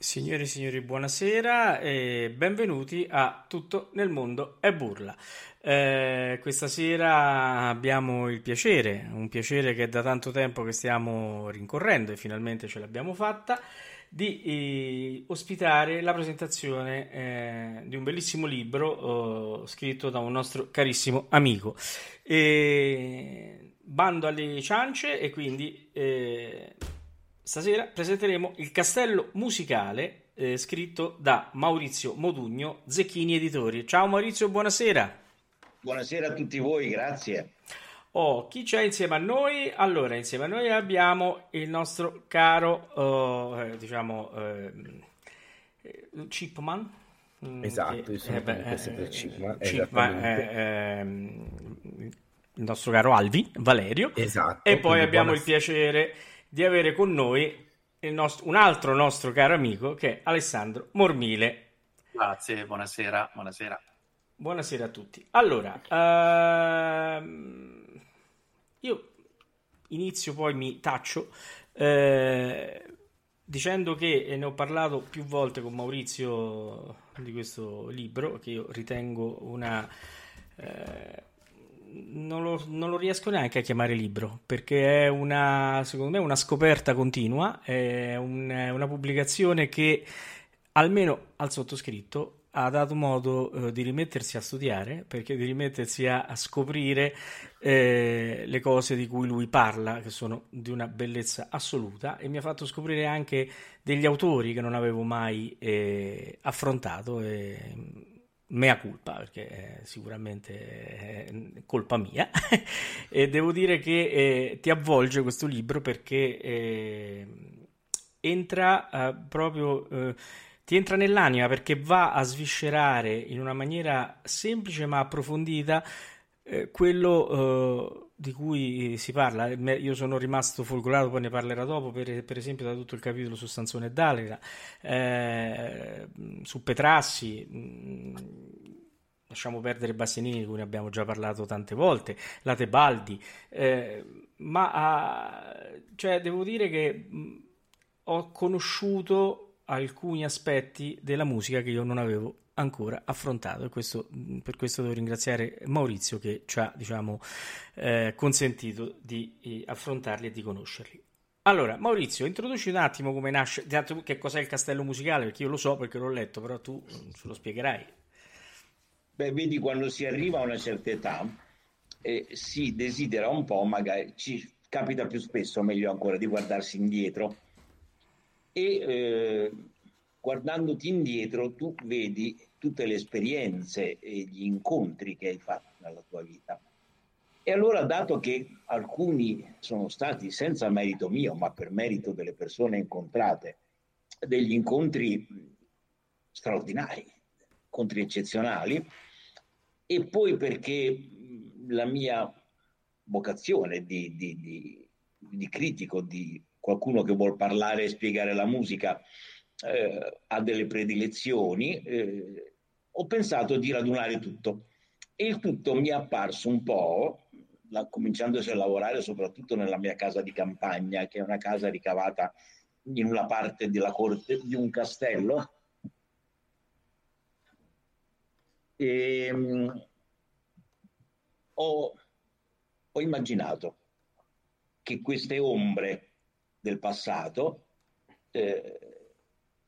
Signore e signori, buonasera e benvenuti a Tutto nel mondo è burla. Eh, questa sera abbiamo il piacere, un piacere che da tanto tempo che stiamo rincorrendo e finalmente ce l'abbiamo fatta, di eh, ospitare la presentazione eh, di un bellissimo libro eh, scritto da un nostro carissimo amico. Bando alle ciance e quindi eh, stasera presenteremo il castello musicale eh, scritto da Maurizio Modugno, Zecchini Editori. Ciao Maurizio, buonasera. Buonasera a tutti voi, grazie. Oh, chi c'è insieme a noi? Allora, insieme a noi abbiamo il nostro caro, oh, eh, diciamo, eh, Chipman. Mm, Esatto, che- io sono eh, beh, eh, Chipman, Chipman, eh, ehm, il nostro caro Alvi, Valerio. Esatto, E poi abbiamo il buonasera. piacere di avere con noi nostro- un altro nostro caro amico che è Alessandro Mormile. Grazie, buonasera, buonasera. Buonasera a tutti. Allora, ehm, io inizio, poi mi taccio eh, dicendo che ne ho parlato più volte con Maurizio di questo libro, che io ritengo una... eh, non lo, non lo riesco neanche a chiamare libro perché è una, secondo me, una scoperta continua, è un- una pubblicazione che almeno al sottoscritto ha dato modo eh, di rimettersi a studiare, perché di rimettersi a, a scoprire eh, le cose di cui lui parla, che sono di una bellezza assoluta, e mi ha fatto scoprire anche degli autori che non avevo mai eh, affrontato. E, mea culpa, perché è sicuramente è colpa mia. e devo dire che eh, ti avvolge questo libro perché eh, entra eh, proprio, eh, ti entra nell'anima perché va a sviscerare in una maniera semplice ma approfondita eh, quello eh, di cui si parla. Me- Io sono rimasto folgorato, poi ne parlerò dopo, per, per esempio da tutto il capitolo su Sansone e Dalila, eh, su Petrassi. mh, Lasciamo perdere Bastianini, di cui ne abbiamo già parlato tante volte, la Tebaldi, eh, ma ah, cioè, devo dire che mh, ho conosciuto alcuni aspetti della musica che io non avevo ancora affrontato e questo, mh, per questo devo ringraziare Maurizio che ci ha diciamo, eh, consentito di eh, affrontarli e di conoscerli. Allora, Maurizio, introduci un attimo come nasce, che cos'è il castello musicale, perché io lo so perché l'ho letto, però tu mm, ce lo spiegherai. Beh, vedi, quando si arriva a una certa età eh, si desidera un po', magari ci capita più spesso, meglio ancora, di guardarsi indietro e eh, guardandoti indietro tu vedi tutte le esperienze e gli incontri che hai fatto nella tua vita. E allora, dato che alcuni sono stati senza merito mio, ma per merito delle persone incontrate, degli incontri straordinari, incontri eccezionali, e poi perché la mia vocazione di, di- di- di critico, di qualcuno che vuol parlare e spiegare la musica, eh, ha delle predilezioni, eh, ho pensato di radunare tutto. E il tutto mi è apparso un po', la- cominciandosi a lavorare soprattutto nella mia casa di campagna, che è una casa ricavata in una parte della corte di un castello. E, mh, ho, ho immaginato che queste ombre del passato eh,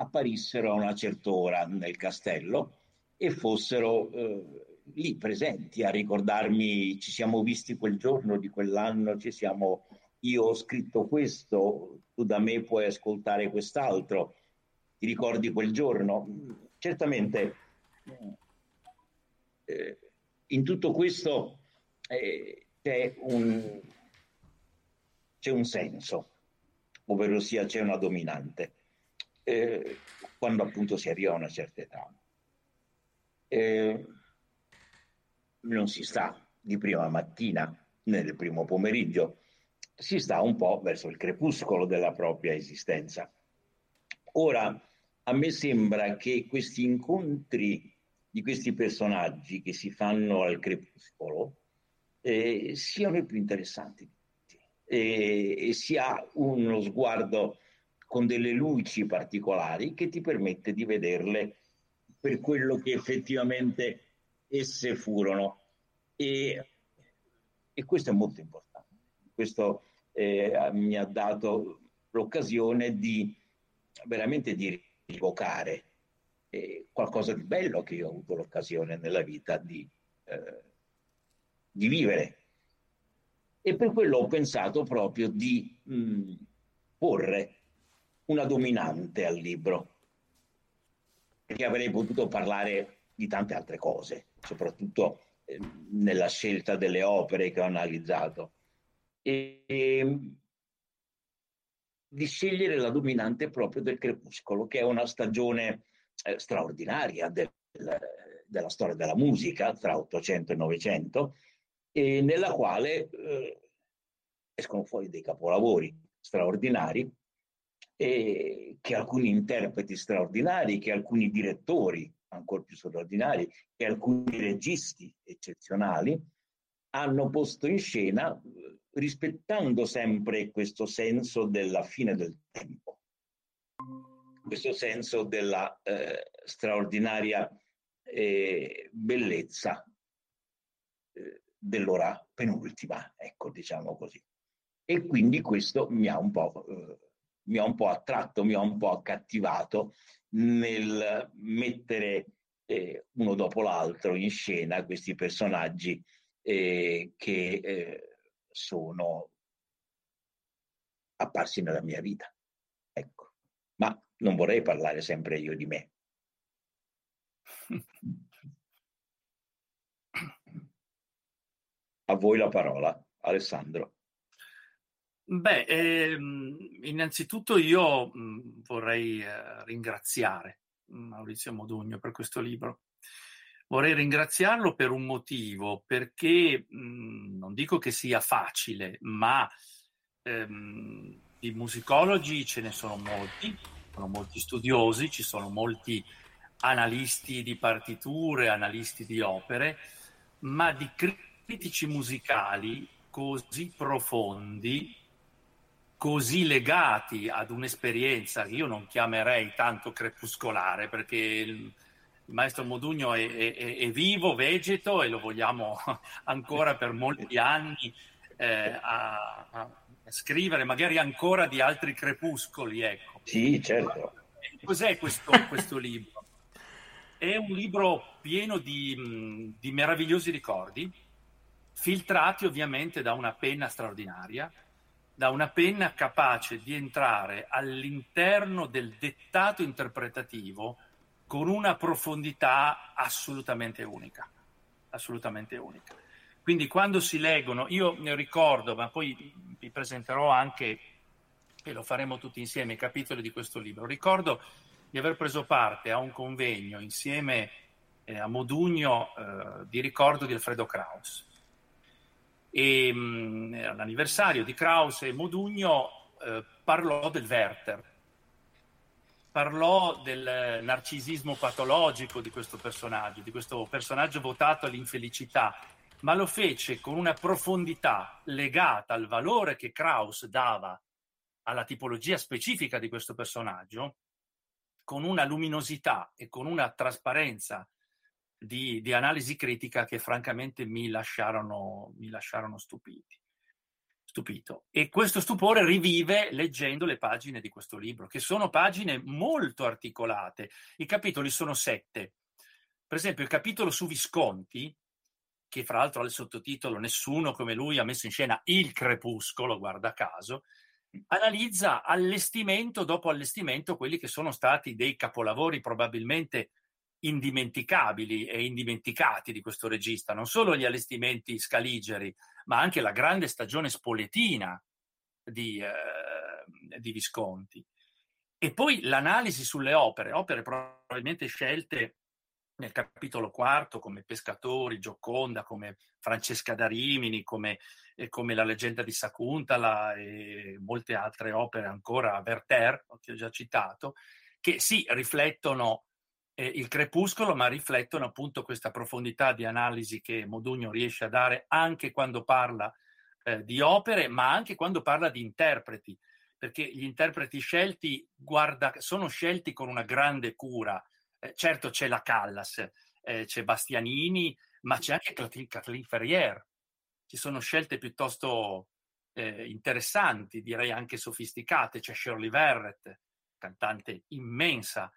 apparissero a una certa ora nel castello e fossero eh, lì presenti a ricordarmi ci siamo visti quel giorno di quell'anno, ci siamo, io ho scritto questo, tu da me puoi ascoltare quest'altro, ti ricordi quel giorno? Certamente eh, in tutto questo eh, c'è un, c'è un senso, ovvero sia c'è una dominante. Eh, quando appunto si arriva a una certa età. Eh, non si sta di prima mattina, nel primo pomeriggio, si sta un po' verso il crepuscolo della propria esistenza. Ora, a me sembra che questi incontri di questi personaggi che si fanno al crepuscolo eh, siano i più interessanti e, e si ha uno sguardo con delle luci particolari che ti permette di vederle per quello che effettivamente esse furono. E, e questo è molto importante. Questo eh, mi ha dato l'occasione di veramente di rivocare eh, qualcosa di bello che io ho avuto l'occasione nella vita di, eh, di vivere. E per quello ho pensato proprio di mh, porre una dominante al libro, perché avrei potuto parlare di tante altre cose, soprattutto eh, nella scelta delle opere che ho analizzato. E, e, di scegliere la dominante proprio del crepuscolo, che è una stagione eh, straordinaria del, della storia della musica tra 800 e 900, e nella quale eh, escono fuori dei capolavori straordinari, e che alcuni interpreti straordinari, che alcuni direttori ancora più straordinari, che alcuni registi eccezionali hanno posto in scena rispettando sempre questo senso della fine del tempo, questo senso della eh, straordinaria eh, bellezza eh, dell'ora penultima, ecco, diciamo così. E quindi questo mi ha un po', eh, mi ha un po attratto, mi ha un po' accattivato nel mettere eh, uno dopo l'altro in scena questi personaggi eh, che eh, sono apparsi nella mia vita. Ecco, ma non vorrei parlare sempre io di me. A voi la parola, Alessandro. Beh, ehm, innanzitutto io mh, vorrei eh, ringraziare Maurizio Modugno per questo libro. Vorrei ringraziarlo per un motivo, perché mh, non dico che sia facile, ma ehm, di musicologi ce ne sono molti, sono molti studiosi, ci sono molti analisti di partiture, analisti di opere, ma di critici musicali così profondi, così legati ad un'esperienza che io non chiamerei tanto crepuscolare, perché il, il maestro Modugno è, è, è, vivo, vegeto e lo vogliamo ancora per molti anni eh, a, a, scrivere, magari ancora di altri crepuscoli. Ecco. Sì, certo. Cos'è questo, questo libro? È un libro pieno di, di meravigliosi ricordi, filtrati ovviamente da una penna straordinaria, da una penna capace di entrare all'interno del dettato interpretativo con una profondità assolutamente unica, assolutamente unica. Quindi quando si leggono, io ne ricordo, ma poi vi presenterò anche, e lo faremo tutti insieme, i capitoli di questo libro, ricordo di aver preso parte a un convegno insieme eh, a Modugno eh, di ricordo di Alfredo Kraus. E mh, all'anniversario di Kraus e Modugno eh, parlò del Werther, parlò del narcisismo patologico di questo personaggio, di questo personaggio votato all'infelicità, ma lo fece con una profondità legata al valore che Krauss dava alla tipologia specifica di questo personaggio, con una luminosità e con una trasparenza di, di analisi critica che francamente mi lasciarono, mi lasciarono stupiti stupito. E questo stupore rivive leggendo le pagine di questo libro, che sono pagine molto articolate. I capitoli sono sette. Per esempio, il capitolo su Visconti, che fra l'altro ha il sottotitolo Nessuno come lui ha messo in scena il crepuscolo, guarda caso, analizza allestimento dopo allestimento quelli che sono stati dei capolavori probabilmente indimenticabili e indimenticati di questo regista, non solo gli allestimenti scaligeri, ma anche la grande stagione spoletina di, eh, di Visconti. E poi l'analisi sulle opere, opere probabilmente scelte nel capitolo quarto come Pescatori, Gioconda, come Francesca da Rimini, come, eh, come La leggenda di Sakuntala e molte altre opere ancora, Werther, che ho già citato, che sì, riflettono eh, il crepuscolo, ma riflettono appunto questa profondità di analisi che Modugno riesce a dare anche quando parla eh, di opere, ma anche quando parla di interpreti, perché gli interpreti scelti guarda, sono scelti con una grande cura eh, certo c'è la Callas, eh, c'è Bastianini, ma c'è anche Kathleen Ferrier. Ci sono scelte piuttosto eh, interessanti, direi anche sofisticate. C'è Shirley Verrett, cantante immensa,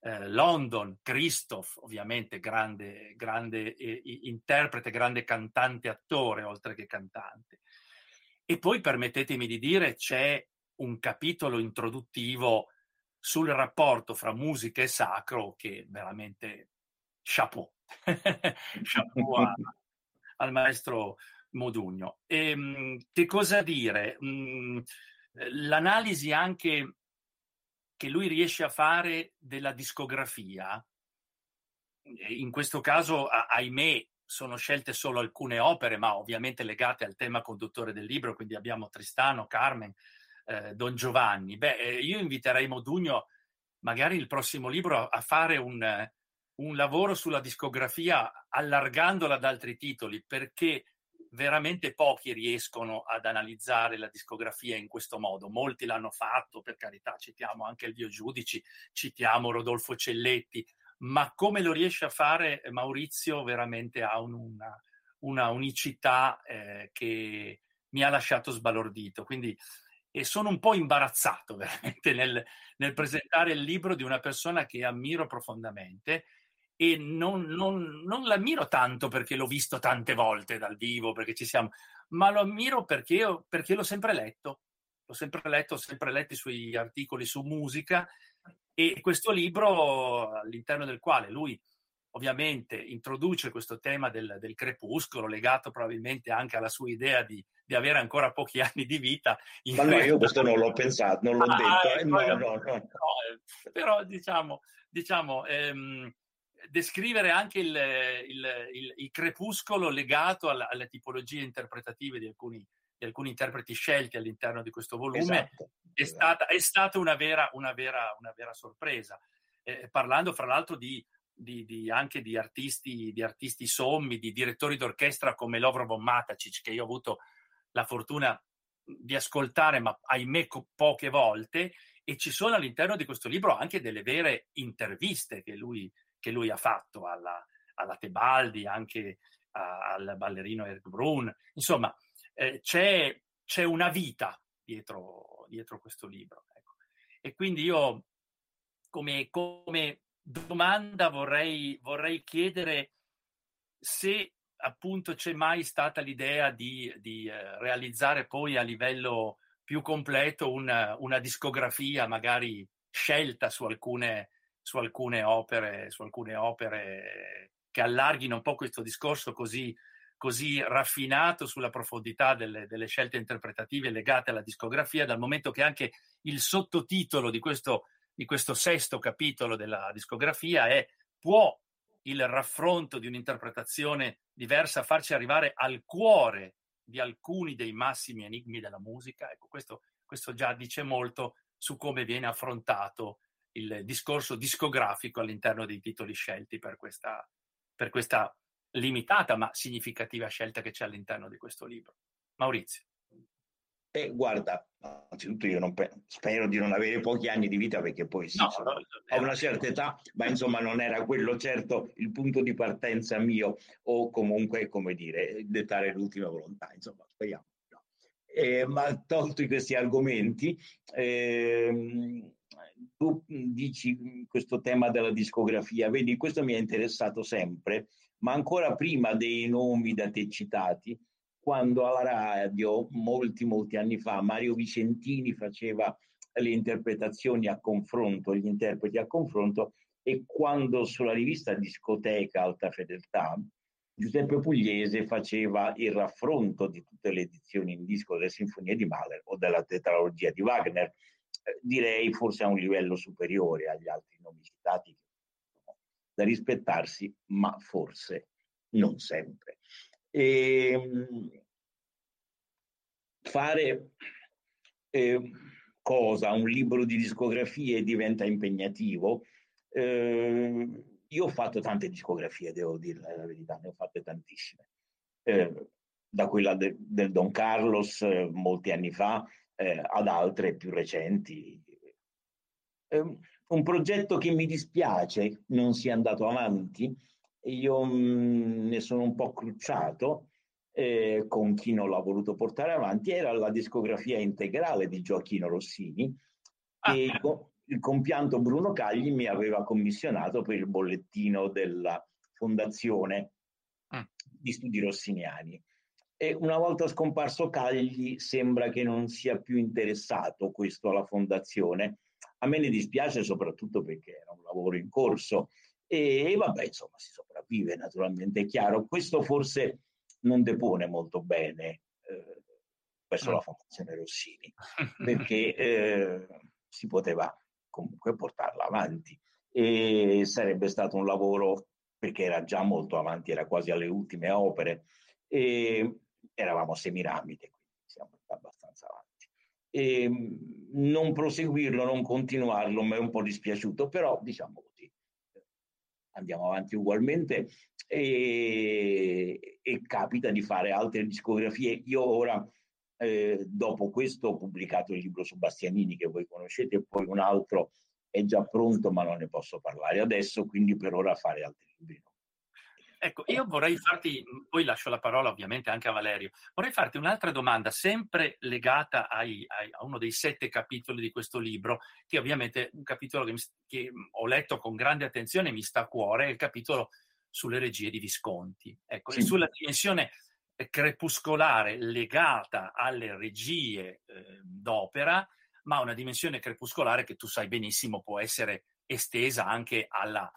eh, London, Christoph, ovviamente grande, grande eh, interprete, grande cantante, attore, oltre che cantante. E poi permettetemi di dire, c'è un capitolo introduttivo sul rapporto fra musica e sacro che veramente chapeau, chapeau a, al maestro Modugno. E, ehm, che cosa dire? Mm, l'analisi anche che lui riesce a fare della discografia, in questo caso, ahimè, sono scelte solo alcune opere, ma ovviamente legate al tema conduttore del libro, quindi abbiamo Tristano, Carmen, eh, Don Giovanni. Beh, eh, io inviterei Modugno, magari il prossimo libro, a fare un, un lavoro sulla discografia allargandola ad altri titoli, perché veramente pochi riescono ad analizzare la discografia in questo modo. Molti l'hanno fatto, per carità, citiamo anche il Giudici, citiamo Rodolfo Celletti, ma come lo riesce a fare Maurizio veramente ha un, una, una, unicità eh, che mi ha lasciato sbalordito. Quindi e sono un po' imbarazzato veramente nel, nel, presentare il libro di una persona che ammiro profondamente e non, non, non, l'ammiro tanto perché l'ho visto tante volte dal vivo, perché ci siamo, ma lo ammiro perché, perché l'ho sempre letto. L'ho sempre letto, ho sempre letto i suoi articoli su musica e questo libro all'interno del quale lui ovviamente introduce questo tema del, del, crepuscolo, legato probabilmente anche alla sua idea di, di avere ancora pochi anni di vita. Ma no, io questo non l'ho pensato, non l'ho ah, detto. Eh, no, no, no, eh, Però diciamo, diciamo ehm, descrivere anche il, il, il, il crepuscolo legato alla, alle tipologie interpretative di alcuni, di alcuni, interpreti scelti all'interno di questo volume esatto, è, esatto. Stata, è stata una vera, una vera, una vera sorpresa. Eh, parlando fra l'altro di di, di, anche di artisti, di artisti sommi, di direttori d'orchestra come Lovro von Matacic, che io ho avuto la fortuna di ascoltare, ma ahimè poche volte, e ci sono all'interno di questo libro anche delle vere interviste che lui, che lui ha fatto alla, alla Tebaldi, anche a, al ballerino Eric Brun. Insomma, eh, c'è, c'è, una vita dietro, dietro questo libro. Ecco. E quindi io, come, come domanda vorrei, vorrei chiedere se appunto c'è mai stata l'idea di, di eh, realizzare poi a livello più completo una, una discografia magari scelta su alcune, su alcune, opere, su alcune opere che allarghino un po' questo discorso così, così raffinato sulla profondità delle, delle, scelte interpretative legate alla discografia, dal momento che anche il sottotitolo di questo di questo sesto capitolo della discografia è può il raffronto di un'interpretazione diversa farci arrivare al cuore di alcuni dei massimi enigmi della musica? Ecco, questo, questo già dice molto su come viene affrontato il discorso discografico all'interno dei titoli scelti per questa, per questa limitata ma significativa scelta che c'è all'interno di questo libro. Maurizio. E guarda, anzitutto io non pe- spero di non avere pochi anni di vita perché poi sì, no, insomma, no, ho una certa età, ma insomma non era quello certo il punto di partenza mio o comunque, come dire, dettare l'ultima volontà, insomma, speriamo. No. Eh, ma tolti questi argomenti, ehm, tu dici questo tema della discografia, vedi, questo mi è interessato sempre, ma ancora prima dei nomi da te citati, quando alla radio, molti, molti anni fa, Mario Vicentini faceva le interpretazioni a confronto, gli interpreti a confronto, e quando sulla rivista Discoteca Alta Fedeltà, Giuseppe Pugliese faceva il raffronto di tutte le edizioni in disco delle sinfonie di Mahler o della tetralogia di Wagner. Eh, direi forse a un livello superiore agli altri nomi citati, da rispettarsi, ma forse non sempre. E, ehm, fare eh, cosa? Un libro di discografie diventa impegnativo. Eh, io ho fatto tante discografie, devo dire la verità, ne ho fatte tantissime. Eh, da quella de, del Don Carlos eh, molti anni fa eh, ad altre più recenti. un progetto che mi dispiace non sia andato avanti, io mh, mm, ne sono un po' crucciato eh, con chi non l'ha voluto portare avanti, era la discografia integrale di Gioacchino Rossini, ah. che il compianto Bruno Cagli mi aveva commissionato per il bollettino della Fondazione ah. di Studi Rossiniani. E una volta scomparso Cagli sembra che non sia più interessato questo alla fondazione. A me ne dispiace soprattutto perché era un lavoro in corso e, e vabbè, insomma, si sopravvive naturalmente, è chiaro. Questo forse non depone molto bene eh, verso la ah. Fondazione Rossini, perché eh, si poteva comunque portarla avanti e sarebbe stato un lavoro perché era già molto avanti, era quasi alle ultime opere e eravamo semiramide, quindi siamo abbastanza avanti. E non proseguirlo, non continuarlo mi è un po' dispiaciuto, però diciamo così, andiamo avanti ugualmente e, e capita di fare altre discografie. Io ora, eh, dopo questo, ho pubblicato il libro su Bastianini che voi conoscete poi un altro è già pronto ma non ne posso parlare adesso, quindi per ora fare altri libri. Ecco, io vorrei farti, poi lascio la parola ovviamente anche a Valerio, vorrei farti un'altra domanda, sempre legata ai, ai, a uno dei sette capitoli di questo libro, che ovviamente è un capitolo che, mi, che, ho letto con grande attenzione e mi sta a cuore, è il capitolo sulle regie di Visconti. Ecco, sì. e sulla dimensione crepuscolare legata alle regie eh, d'opera, ma una dimensione crepuscolare che tu sai benissimo può essere estesa anche alla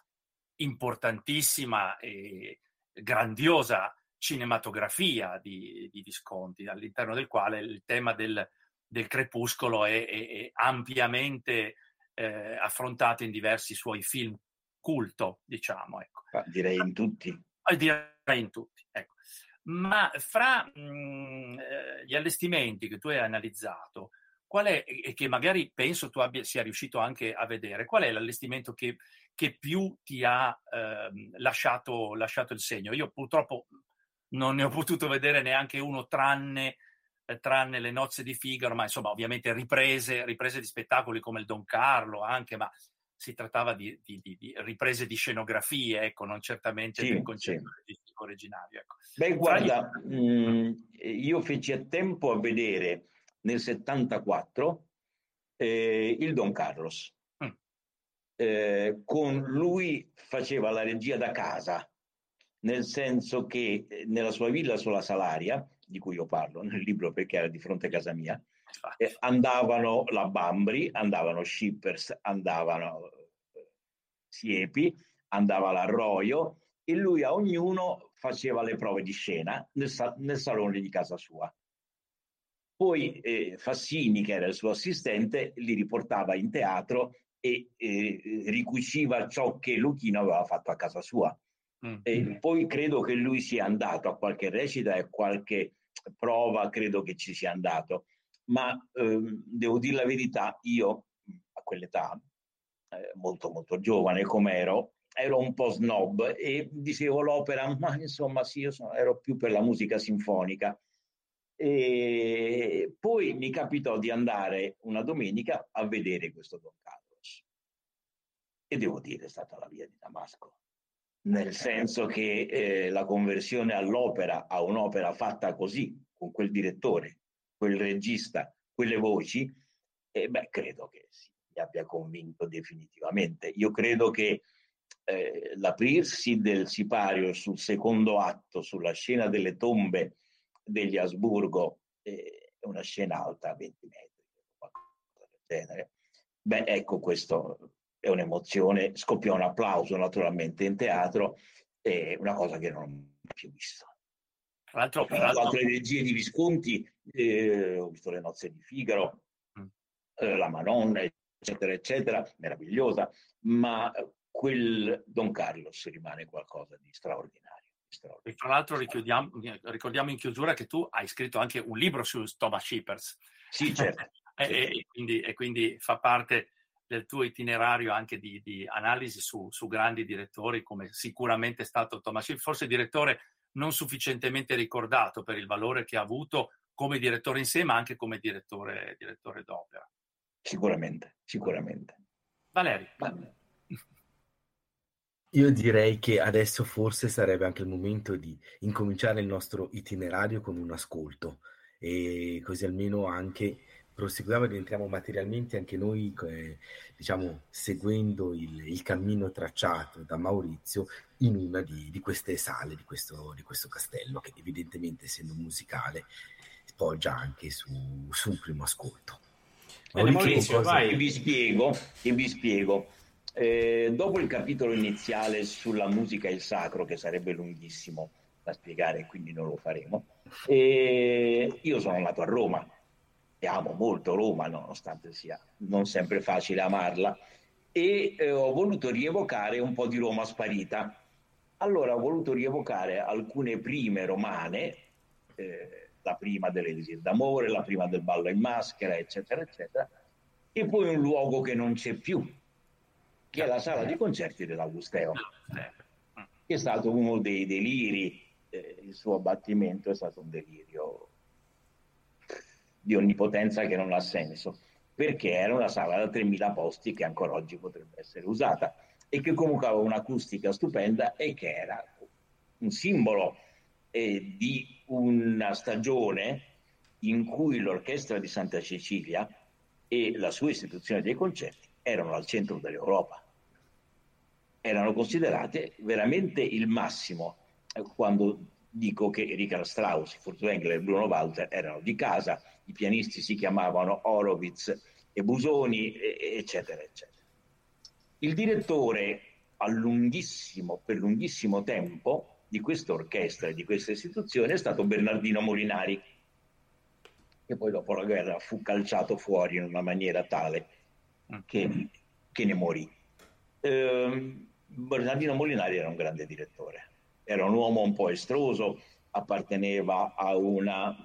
importantissima e grandiosa cinematografia di, di Visconti, all'interno del quale il tema del, del crepuscolo è, è, è ampiamente eh, affrontato in diversi suoi film culto, diciamo. Ecco. Direi in tutti. Ah, direi in tutti, ecco. Ma fra mh, mm, eh, gli allestimenti che tu hai analizzato, qual è, e che magari penso tu abbia, sia riuscito anche a vedere, qual è l'allestimento che, che più ti ha eh, lasciato, lasciato, il segno? Io purtroppo non ne ho potuto vedere neanche uno tranne, eh, tranne le nozze di Figaro, ma insomma ovviamente riprese, riprese di spettacoli come il Don Carlo anche, ma si trattava di, di, di, di riprese di scenografie, ecco, non certamente sì, del concetto sì. originario. Ecco. Beh, guarda, io... Mh, mm, io feci a tempo a vedere nel 74 eh, il Don Carlos. Eh, con lui faceva la regia da casa, nel senso che eh, nella sua villa sulla Salaria, di cui io parlo nel libro perché era di fronte a casa mia, eh, andavano la Bambri, andavano Shippers, andavano eh, Siepi, andava l'Arroio e lui a ognuno faceva le prove di scena nel, nel salone di casa sua. Poi eh, Fassini, che era il suo assistente, li riportava in teatro e eh, ricuciva ciò che Luchino aveva fatto a casa sua. Mm. E poi credo che lui sia andato a qualche recita e a qualche prova, credo che ci sia andato. Ma ehm, devo dire la verità, io a quell'età, eh, molto molto giovane come ero, ero un po' snob e dicevo l'opera, ma insomma sì, io sono, ero più per la musica sinfonica e poi mi capitò di andare una domenica a vedere questo Don Carlos. E devo dire, è stata la via di Damasco. Nel senso che eh, la conversione all'opera, a un'opera fatta così, con quel direttore, quel regista, quelle voci, eh, beh, credo che sì, abbia convinto definitivamente. Io credo che eh, l'aprirsi del sipario sul secondo atto, sulla scena delle tombe degli Asburgo, eh, una scena alta 20 metri, qualcosa del genere. Beh, ecco, questo è un'emozione, scoppiò un applauso naturalmente in teatro, è una cosa che non ho più visto. Tra l'altro, tra l'altro... altre regie di Visconti, eh, ho visto le nozze di Figaro, mm. eh, la Manon, eccetera, eccetera, meravigliosa, ma quel Don Carlos rimane qualcosa di straordinario. E tra l'altro ricordiamo in chiusura che tu hai scritto anche un libro su Thomas Shippers. Sì, certo. e, e, quindi, e, quindi, fa parte del tuo itinerario anche di, di analisi su, su, grandi direttori, come sicuramente è stato Thomas Shippers, forse direttore non sufficientemente ricordato per il valore che ha avuto come direttore in sé, ma anche come direttore, direttore d'opera. Sicuramente, sicuramente. Valeri. Io direi che adesso forse sarebbe anche il momento di incominciare il nostro itinerario con un ascolto e così almeno anche proseguiamo ed entriamo materialmente anche noi, eh, diciamo, seguendo il, il, cammino tracciato da Maurizio in una di, di queste sale di questo, di questo, castello, che evidentemente essendo musicale poggia anche su, su un primo ascolto. Maurizio, Maurizio cosa... vai, vi spiego, vi spiego. Eh, dopo il capitolo iniziale sulla musica e il sacro, che sarebbe lunghissimo da spiegare, quindi non lo faremo, eh, io sono nato a Roma amo molto Roma, nonostante sia non sempre facile amarla, e eh, ho voluto rievocare un po' di Roma sparita. Allora ho voluto rievocare alcune prime romane, eh, la prima dell'Elisir d'amore, la prima del ballo in maschera, eccetera, eccetera, e poi un luogo che non c'è più, che è la sala di concerti dell'Augusteo, che è stato uno dei deliri, eh, il suo abbattimento è stato un delirio di onnipotenza che non ha senso, perché era una sala da 3.000 posti che ancora oggi potrebbe essere usata e che comunque aveva un'acustica stupenda e che era un simbolo eh, di una stagione in cui l'orchestra di Santa Cecilia e la sua istituzione dei concerti erano al centro dell'Europa. Erano considerate veramente il massimo eh, quando dico che Richard Strauss, Furtwängler e Bruno Walter erano di casa, i pianisti si chiamavano Horowitz e Busoni, eccetera, eccetera. Il direttore a lunghissimo, per lunghissimo tempo di questa orchestra e di questa istituzione è stato Bernardino Molinari, che poi dopo la guerra fu calciato fuori in una maniera tale che, che ne morì. Ehm, Bernardino Molinari era un grande direttore, era un uomo un po' estroso, apparteneva a una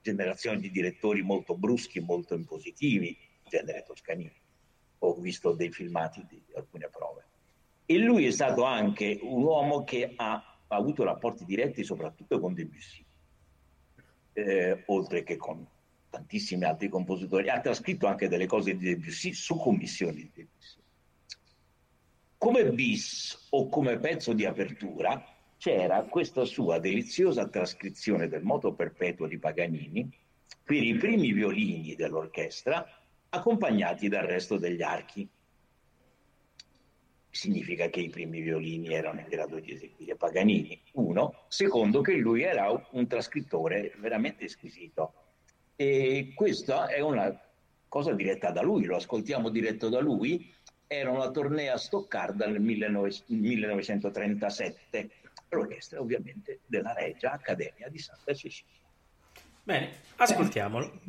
generazione di direttori molto bruschi, molto impositivi, genere toscanini. Ho visto dei filmati di alcune prove. E lui è stato anche un uomo che ha, ha avuto rapporti diretti soprattutto con Debussy, eh, oltre che con tantissimi altri compositori. Ha trascritto anche delle cose di Debussy su commissioni di Debussy. Come bis o come pezzo di apertura c'era questa sua deliziosa trascrizione del moto perpetuo di Paganini per i primi violini dell'orchestra accompagnati dal resto degli archi. Significa che i primi violini erano in grado di eseguire Paganini, uno. Secondo, che lui era un trascrittore veramente squisito. E questa è una cosa diretta da lui, lo ascoltiamo diretto da lui era una tournée a Stoccarda nel 1937, l'orchestra ovviamente della Regia Accademia di Santa Cecilia. Bene, ascoltiamolo.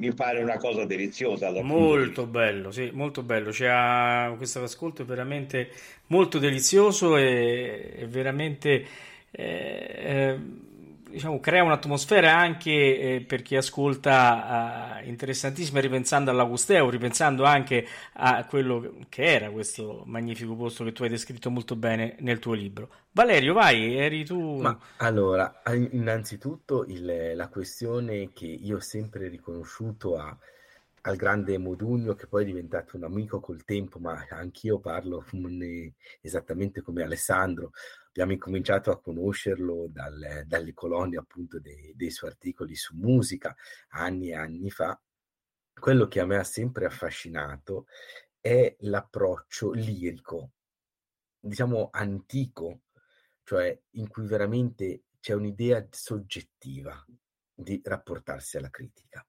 Mi pare una cosa deliziosa. Molto bello, sì, molto bello. C'è, questo ascolto è veramente molto delizioso e, e veramente... Eh, eh, diciamo, crea un'atmosfera anche eh, per chi ascolta eh, interessantissima, ripensando all'Augusteo, ripensando anche a quello che era questo magnifico posto che tu hai descritto molto bene nel tuo libro. Valerio, vai, eri tu. Ma allora, innanzitutto il, la questione che io ho sempre riconosciuto a, al grande Modugno, che poi è diventato un amico col tempo, ma anch'io parlo come, esattamente come Alessandro abbiamo incominciato a conoscerlo dal, dalle colonne appunto dei, dei suoi articoli su musica anni e anni fa. Quello che a me ha sempre affascinato è l'approccio lirico, diciamo antico, cioè in cui veramente c'è un'idea soggettiva di rapportarsi alla critica.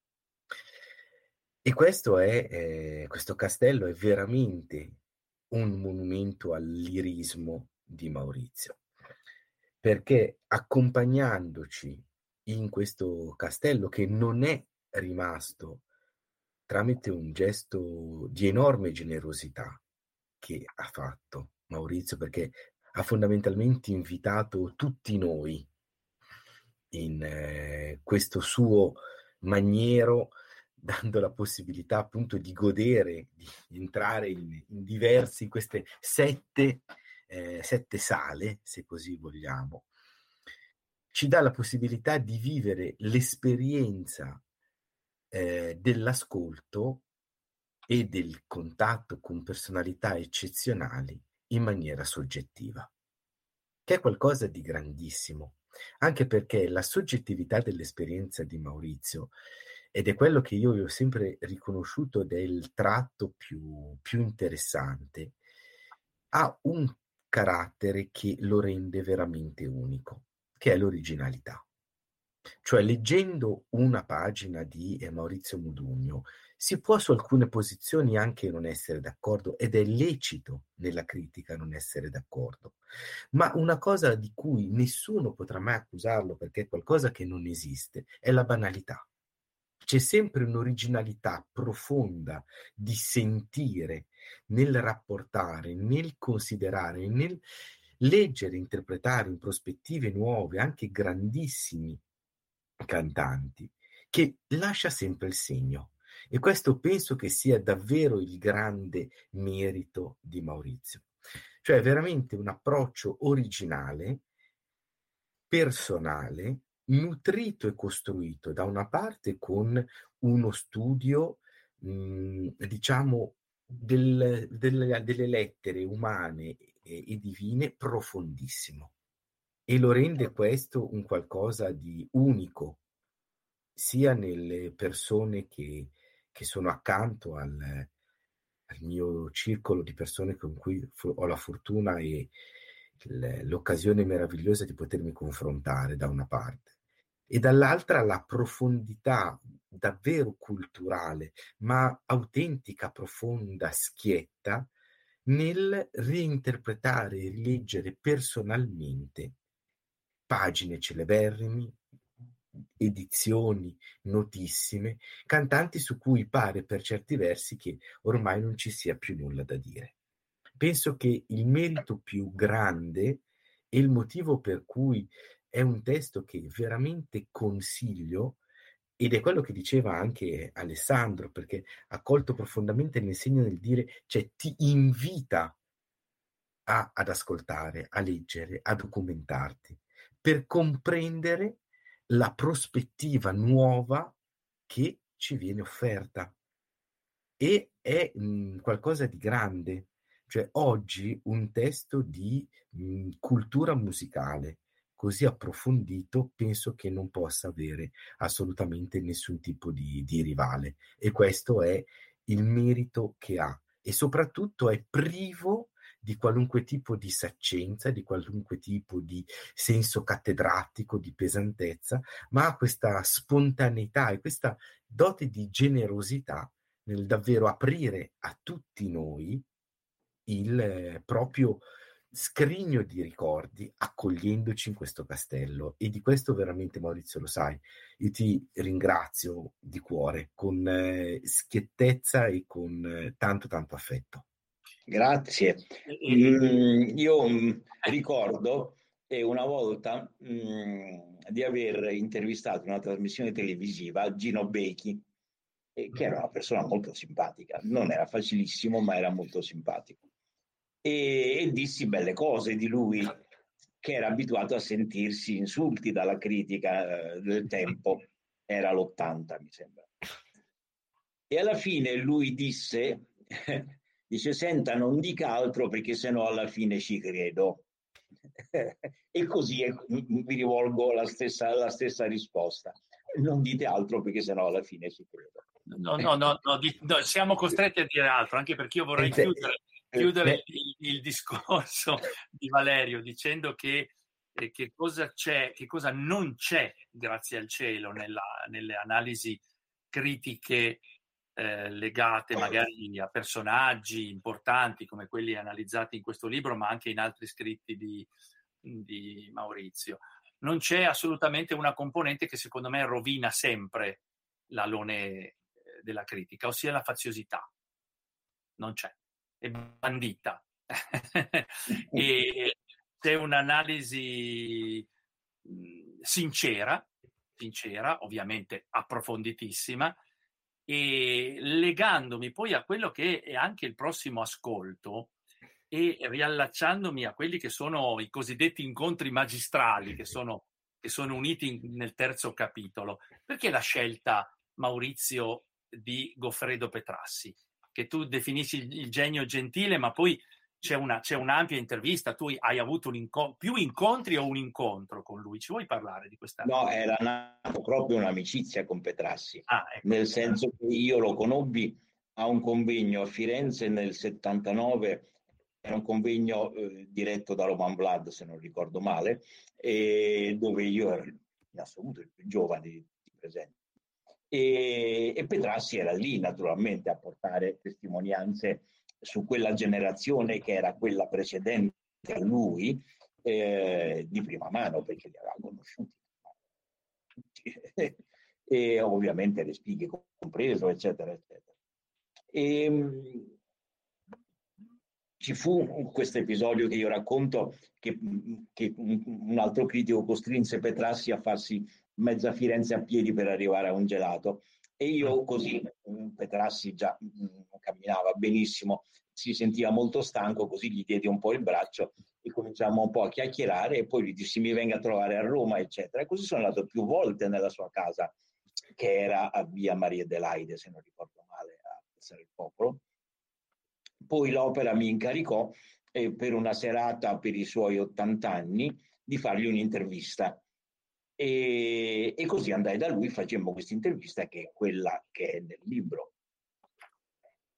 E questo, è, eh, questo castello è veramente un monumento al lirismo di Maurizio, perché accompagnandoci in questo castello che non è rimasto tramite un gesto di enorme generosità che ha fatto Maurizio, perché ha fondamentalmente invitato tutti noi in eh, questo suo maniero, dando la possibilità appunto di godere, di entrare in, in diversi, queste sette eh, sette sale, se così vogliamo, ci dà la possibilità di vivere l'esperienza eh, dell'ascolto e del contatto con personalità eccezionali in maniera soggettiva, che è qualcosa di grandissimo, anche perché la soggettività dell'esperienza di Maurizio, ed è quello che io ho sempre riconosciuto del tratto più, più interessante, ha un carattere che lo rende veramente unico, che è l'originalità. Cioè, leggendo una pagina di eh, Maurizio Mudugno, si può su alcune posizioni anche non essere d'accordo ed è lecito nella critica non essere d'accordo. Ma una cosa di cui nessuno potrà mai accusarlo perché è qualcosa che non esiste è la banalità. C'è sempre un'originalità profonda di sentire nel rapportare, nel considerare, nel leggere, interpretare in prospettive nuove anche grandissimi cantanti, che lascia sempre il segno. E questo penso che sia davvero il grande merito di Maurizio. Cioè veramente un approccio originale, personale, nutrito e costruito da una parte con uno studio, mh, diciamo, del, del, delle lettere umane e, e divine profondissimo. E lo rende questo un qualcosa di unico sia nelle persone che, che sono accanto al, al, mio circolo di persone con cui ho la fortuna e l'occasione meravigliosa di potermi confrontare da una parte e dall'altra la profondità davvero culturale, ma autentica, profonda, schietta, nel reinterpretare e rileggere personalmente pagine celeberrimi, edizioni notissime, cantanti su cui pare per certi versi che ormai non ci sia più nulla da dire. Penso che il merito più grande e il motivo per cui è un testo che veramente consiglio ed è quello che diceva anche Alessandro, perché ha colto profondamente nel segno del dire, cioè ti invita a, ad ascoltare, a leggere, a documentarti, per comprendere la prospettiva nuova che ci viene offerta. E è mh, qualcosa di grande, cioè oggi un testo di mh, cultura musicale, così approfondito penso che non possa avere assolutamente nessun tipo di, di rivale. E questo è il merito che ha. E soprattutto è privo di qualunque tipo di saccenza, di qualunque tipo di senso cattedratico, di pesantezza, ma ha questa spontaneità e questa dote di generosità nel davvero aprire a tutti noi il eh, proprio scrigno di ricordi accogliendoci in questo castello e di questo veramente Maurizio lo sai. Io ti ringrazio di cuore con eh, schiettezza e con eh, tanto tanto affetto. Grazie. Mm, io mm, ricordo eh, una volta mm, di aver intervistato in una trasmissione televisiva Gino Becchi, eh, che era una persona molto simpatica. Non era facilissimo, ma era molto simpatico e, e dissi belle cose di lui, che era abituato a sentirsi insulti dalla critica eh, del tempo, era l'80 mi sembra. E alla fine lui disse, dice senta non dica altro perché sennò alla fine ci credo. e così vi rivolgo la stessa, la stessa risposta. Non dite altro perché sennò alla fine ci credo. No, no, no, no, di, no, siamo costretti a dire altro, anche perché io vorrei chiudere chiudere eh, il, il, discorso di Valerio dicendo che, eh, che, cosa c'è, che cosa non c'è, grazie al cielo, nella, nelle analisi critiche eh, legate magari a personaggi importanti come quelli analizzati in questo libro, ma anche in altri scritti di, di Maurizio. Non c'è assolutamente una componente che secondo me rovina sempre l'alone eh, della critica, ossia la faziosità. Non c'è è bandita. e c'è un'analisi sincera, sincera, ovviamente approfonditissima, e legandomi poi a quello che è anche il prossimo ascolto e riallacciandomi a quelli che sono i cosiddetti incontri magistrali che sono, che sono uniti in, nel terzo capitolo. Perché la scelta, Maurizio, di Goffredo Petrassi? Che tu definisci il, il genio gentile, ma poi c'è, una, c'è un'ampia intervista, tu hai avuto un inco- più incontri o un incontro con lui, ci vuoi parlare di questa? No, era nato proprio un'amicizia con Petrassi, ah, ecco. nel senso che io lo conobbi a un convegno a Firenze nel 79, era un convegno eh, diretto da Roman Vlad, se non ricordo male, e dove io ero in assoluto il più giovane di, presenti e, e Petrassi era lì naturalmente a portare testimonianze su quella generazione che era quella precedente a lui eh, di prima mano perché li aveva conosciuti. E ovviamente le spighe compreso eccetera eccetera. E, ehm, ci fu questo episodio che io racconto che, che un altro critico costrinse Petrassi a farsi mezza Firenze a piedi per arrivare a un gelato. E io così, mm, Petrassi già mh, mm, camminava benissimo, si sentiva molto stanco, così gli diedi un po' il braccio e cominciamo un po' a chiacchierare e poi gli dissi mi venga a trovare a Roma, eccetera. E così sono andato più volte nella sua casa, che era a via Maria Adelaide, se non ricordo male, a Piazza del Popolo. Poi l'opera mi incaricò eh, per una serata per i suoi 80 anni di fargli un'intervista e, e così andai da lui, facemmo questa intervista che è quella che è nel libro.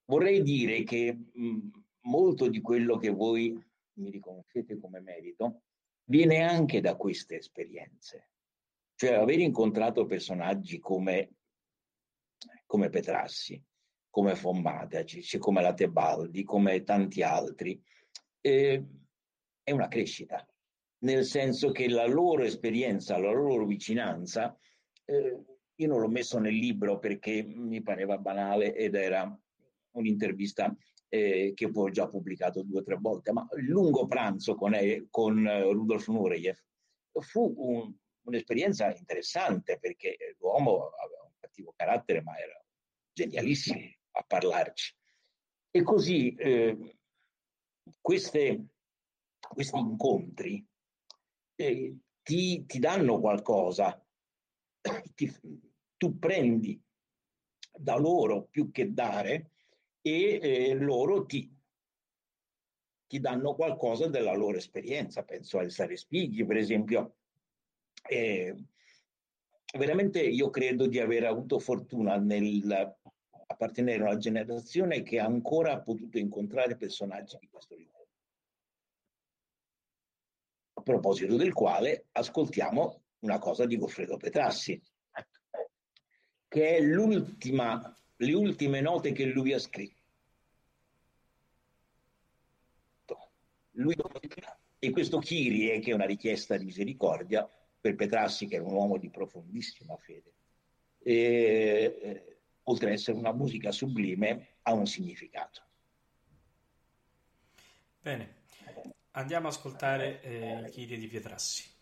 Vorrei dire che mh, molto di quello che voi mi riconoscete come merito viene anche da queste esperienze. Cioè aver incontrato personaggi come, come Petrassi, come Fommataci, come la Tebaldi, come tanti altri, eh, è una crescita nel senso che la loro esperienza, la loro vicinanza, eh, io non l'ho messo nel libro perché mi pareva banale ed era un'intervista eh, che poi ho già pubblicato due o tre volte, ma il lungo pranzo con, eh, con Rudolf Nureyev fu un, un'esperienza interessante perché l'uomo aveva un cattivo carattere, ma era genialissimo a parlarci. E così eh, queste, questi incontri eh, ti, ti, danno qualcosa, ti, tu prendi da loro più che dare e eh, loro ti, ti danno qualcosa della loro esperienza. Penso al Sare Spighi, per esempio. Eh, veramente io credo di aver avuto fortuna nel appartenere a una generazione che ancora ha potuto incontrare personaggi di questo livello proposito del quale ascoltiamo una cosa di Goffredo Petrassi, che è l'ultima, le ultime note che lui ha scritto. lui e questo Kyrie, che è una richiesta di misericordia, per Petrassi, che era un uomo di profondissima fede, e, eh, oltre ad essere una musica sublime, ha un significato. Bene, andiamo ad ascoltare eh, il Kyrie di Pietrassi.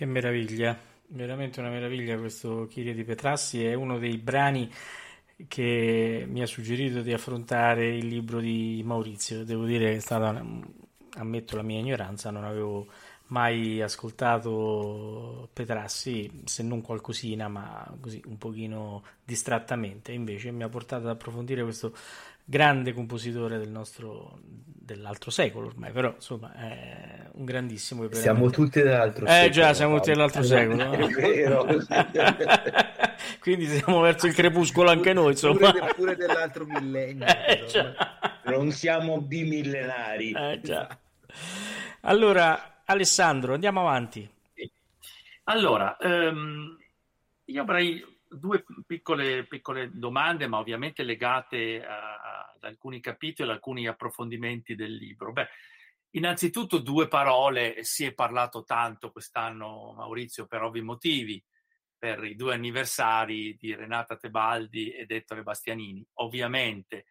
Che meraviglia, veramente una meraviglia questo Chiria di Petrassi, è uno dei brani che mi ha suggerito di affrontare il libro di Maurizio. Devo dire che è stata, ammetto la mia ignoranza, non avevo mai ascoltato Petrassi, se non qualcosina, ma così un pochino distrattamente. Invece mi ha portato ad approfondire questo grande compositore del nostro dell'altro secolo ormai, però insomma è un grandissimo. Siamo tutti dell'altro eh, secolo. Eh già, siamo tutti dell'altro secolo. È vero. Quindi siamo verso il crepuscolo anche noi, insomma. Pure, pure dell'altro millennio. Eh, non siamo bimillenari. Eh, già. Allora, Alessandro, andiamo avanti. Allora, ehm, io avrei due piccole, piccole, domande, ma ovviamente legate a, ad alcuni capitoli, ad alcuni approfondimenti del libro. Beh, innanzitutto due parole, si è parlato tanto quest'anno, Maurizio, per ovvi motivi, per i due anniversari di Renata Tebaldi ed Ettore Bastianini. Ovviamente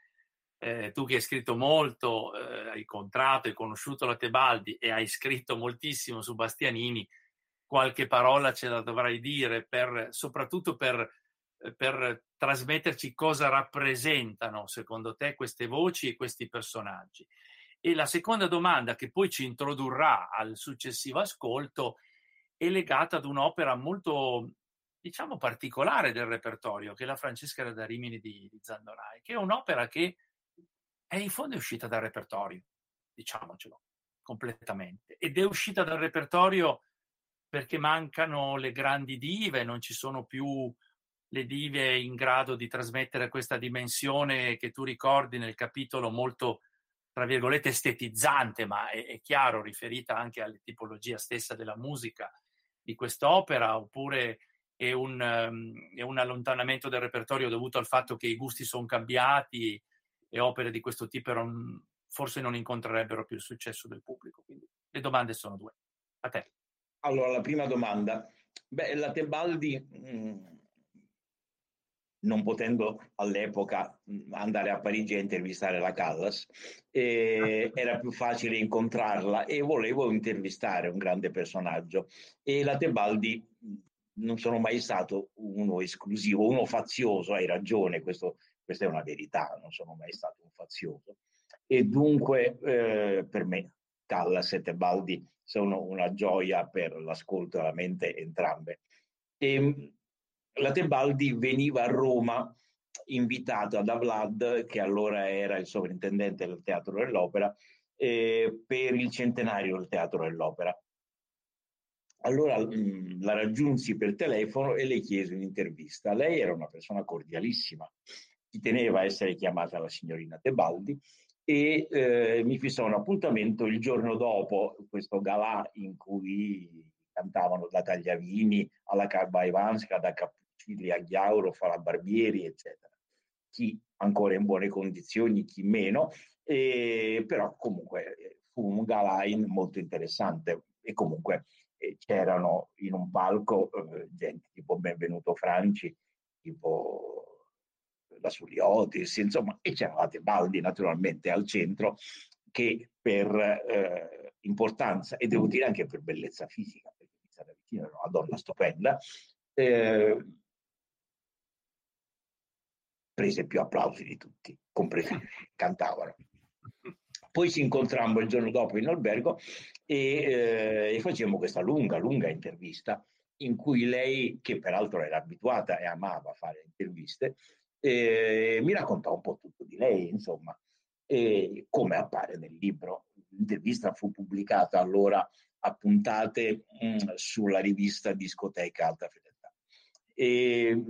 eh, tu che hai scritto molto, eh, hai incontrato, hai conosciuto la Tebaldi e hai scritto moltissimo su Bastianini, qualche parola ce la dovrai dire, per, soprattutto per, per trasmetterci cosa rappresentano secondo te queste voci e questi personaggi. E la seconda domanda che poi ci introdurrà al successivo ascolto è legata ad un'opera molto, diciamo, particolare del repertorio, che è la Francesca da Rimini di, di Zandorai, che è un'opera che è in fondo uscita dal repertorio, diciamocelo, completamente. Ed è uscita dal repertorio perché mancano le grandi dive, non ci sono più le dive in grado di trasmettere questa dimensione che tu ricordi nel capitolo molto, tra virgolette, estetizzante, ma è, è chiaro, riferita anche alla tipologia stessa della musica di quest'opera, oppure è un, um, è un allontanamento del repertorio dovuto al fatto che i gusti sono cambiati e opere di questo tipo non, forse non incontrerebbero più il successo del pubblico. Quindi le domande sono due. A te. Allora, la prima domanda. Beh, la Tebaldi, mh, mm, non potendo all'epoca mm, andare a Parigi a intervistare la Callas, eh, era più facile incontrarla e volevo intervistare un grande personaggio. E la Tebaldi mm, non sono mai stato uno esclusivo, uno fazioso, hai ragione, questo, questa è una verità, non sono mai stato un fazioso. E dunque eh, per me Callas e Tebaldi sono una gioia per l'ascolto e la mente entrambe. E ehm, la Tebaldi veniva a Roma invitata da Vlad, che allora era il sovrintendente del Teatro dell'Opera, eh, per il centenario del Teatro dell'Opera. Allora mh, mm, la raggiunsi per telefono e le chiesi un'intervista. Lei era una persona cordialissima, ci teneva a essere chiamata la signorina Tebaldi e eh, mi fissò un appuntamento il giorno dopo questo galà in cui cantavano da Tagliavini alla Carba Ivanska, da Cappuccilli a Ghiauro, Fala Barbieri, eccetera. Chi ancora in buone condizioni, chi meno, e, però comunque fu un galà molto interessante e comunque eh, c'erano in un palco eh, gente tipo Benvenuto Franci, tipo la Suliotis, insomma, e c'era la Tebaldi naturalmente al centro che per eh, importanza e devo dire anche per bellezza fisica, perché Lisa da vicino era una donna stupenda, eh, prese più applausi di tutti, compresi cantavano. Poi ci incontrammo il giorno dopo in albergo e, eh, e facemmo questa lunga, lunga intervista in cui lei, che peraltro era abituata e amava fare interviste, eh, mi raccontò un po' tutto di lei, insomma, e come appare nel libro. L'intervista fu pubblicata allora a puntate mh, mm, sulla rivista Discoteca Alta Fedeltà. E,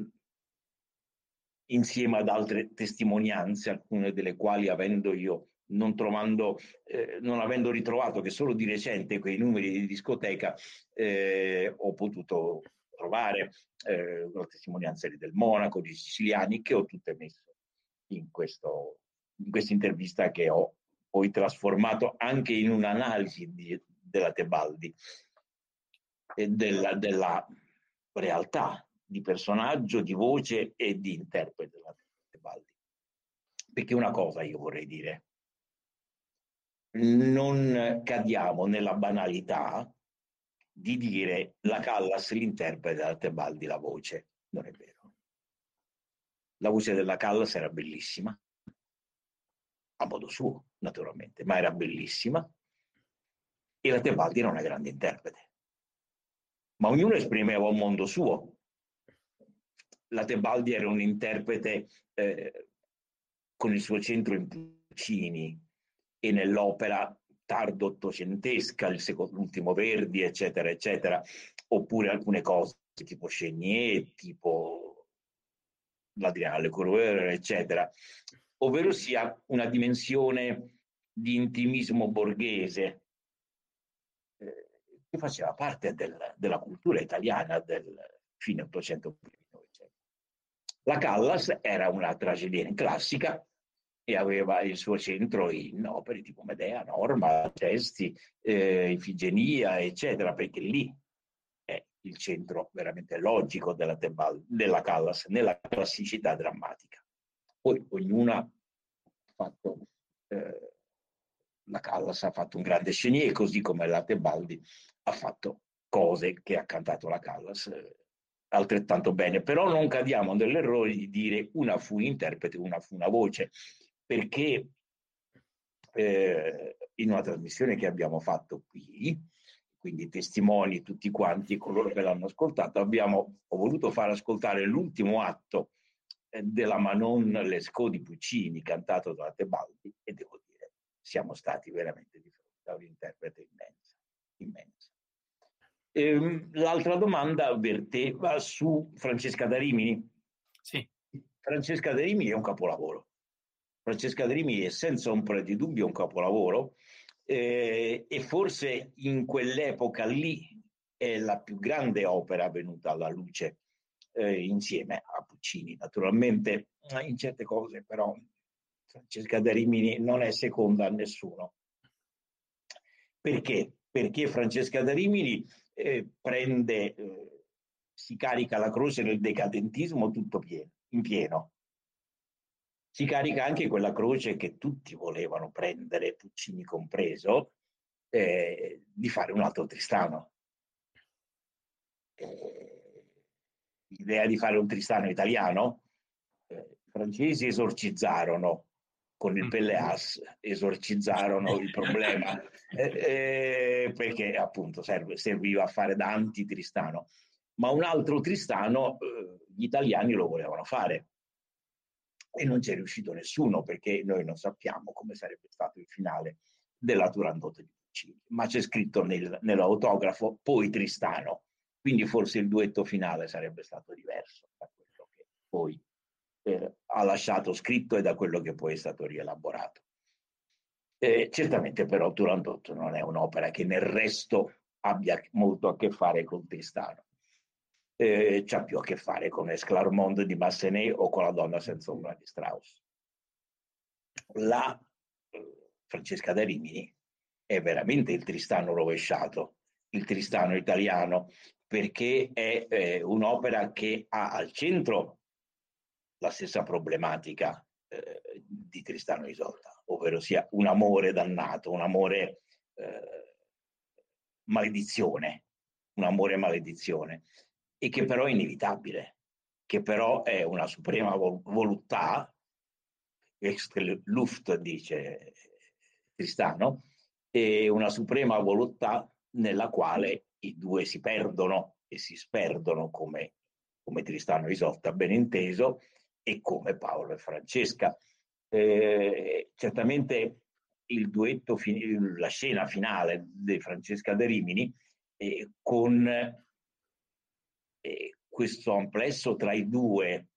insieme ad altre testimonianze, alcune delle quali avendo io non, trovando, eh, non avendo ritrovato che solo di recente quei numeri di discoteca eh, ho potuto trovare eh, la testimonianza del Monaco, di Siciliani, che ho tutte messo in, questo, in questa intervista che ho poi trasformato anche in un'analisi di, della Tebaldi e della, della, realtà di personaggio, di voce e di interprete della Tebaldi. Perché una cosa io vorrei dire, non cadiamo nella banalità di dire la Callas l'interprete da Tebaldi la voce. Non è vero. La voce della Callas era bellissima, a modo suo, naturalmente, ma era bellissima. E la Tebaldi era una grande interprete. Ma ognuno esprimeva un mondo suo. La Tebaldi era un interprete eh, con il suo centro in Puccini e nell'opera tardo ottocentesca, il secondo, l'ultimo Verdi, eccetera, eccetera, oppure alcune cose tipo Chenier, tipo l'Adriano Le Coureur, eccetera, ovvero sia una dimensione di intimismo borghese eh, che faceva parte del, della cultura italiana del fine Ottocento. La Callas era una tragedia classica e aveva il suo centro in opere tipo Medea, Norma, Gesti, eh, Ifigenia, eccetera, perché lì è il centro veramente logico della, Tebal, della Callas, nella classicità drammatica. Poi ognuna ha fatto, eh, la Callas ha fatto un grande scenier, così come la Tebaldi ha fatto cose che ha cantato la Callas eh, altrettanto bene, però non cadiamo nell'errore di dire una fu interprete, una fu una voce perché eh, in una trasmissione che abbiamo fatto qui, quindi testimoni tutti quanti, coloro che l'hanno ascoltato, abbiamo, ho voluto far ascoltare l'ultimo atto eh, della Manon Lescaut di Puccini, cantato da Tebaldi, e devo dire, siamo stati veramente di fronte a un interprete immensa. immensa. Ehm, l'altra domanda verteva su Francesca da Rimini. Sì. Francesca da Rimini è un capolavoro Francesca Drimi è senza ombra di dubbio un capolavoro eh, e forse in quell'epoca lì è la più grande opera venuta alla luce eh, insieme a Puccini. Naturalmente in certe cose però Francesca da Rimini non è seconda a nessuno. Perché? Perché Francesca da Rimini eh, prende, eh, si carica la croce nel decadentismo tutto pieno, in pieno si carica anche quella croce che tutti volevano prendere, Puccini compreso, eh, di fare un altro Tristano. Eh, l'idea di fare un Tristano italiano, eh, i francesi esorcizzarono con il Pelleas, esorcizzarono il problema, eh, eh, perché appunto serve, serviva a fare da anti-Tristano. Ma un altro Tristano eh, gli italiani lo volevano fare e non c'è riuscito nessuno perché noi non sappiamo come sarebbe stato il finale della Turandot di Puccini, ma c'è scritto nel, nell'autografo poi Tristano, quindi forse il duetto finale sarebbe stato diverso da quello che poi eh, ha lasciato scritto e da quello che poi è stato rielaborato. Eh, certamente però Turandot non è un'opera che nel resto abbia molto a che fare con Tristano eh, c'ha più a che fare con Esclarmont di Massenet o con la donna senza ombra di Strauss. La eh, Francesca da Rimini è veramente il Tristano rovesciato, il Tristano italiano, perché è eh, un'opera che ha al centro la stessa problematica eh, di Tristano Isolda, ovvero sia un amore dannato, un amore eh, maledizione, un amore maledizione e che però è inevitabile, che però è una suprema vol- volontà, Luft dice Tristano, è una suprema volontà nella quale i due si perdono e si sperdono come, come Tristano e Isotta, ben inteso, e come Paolo e Francesca. Eh, certamente il duetto, la scena finale di Francesca De Rimini eh, con eh, questo amplesso tra i due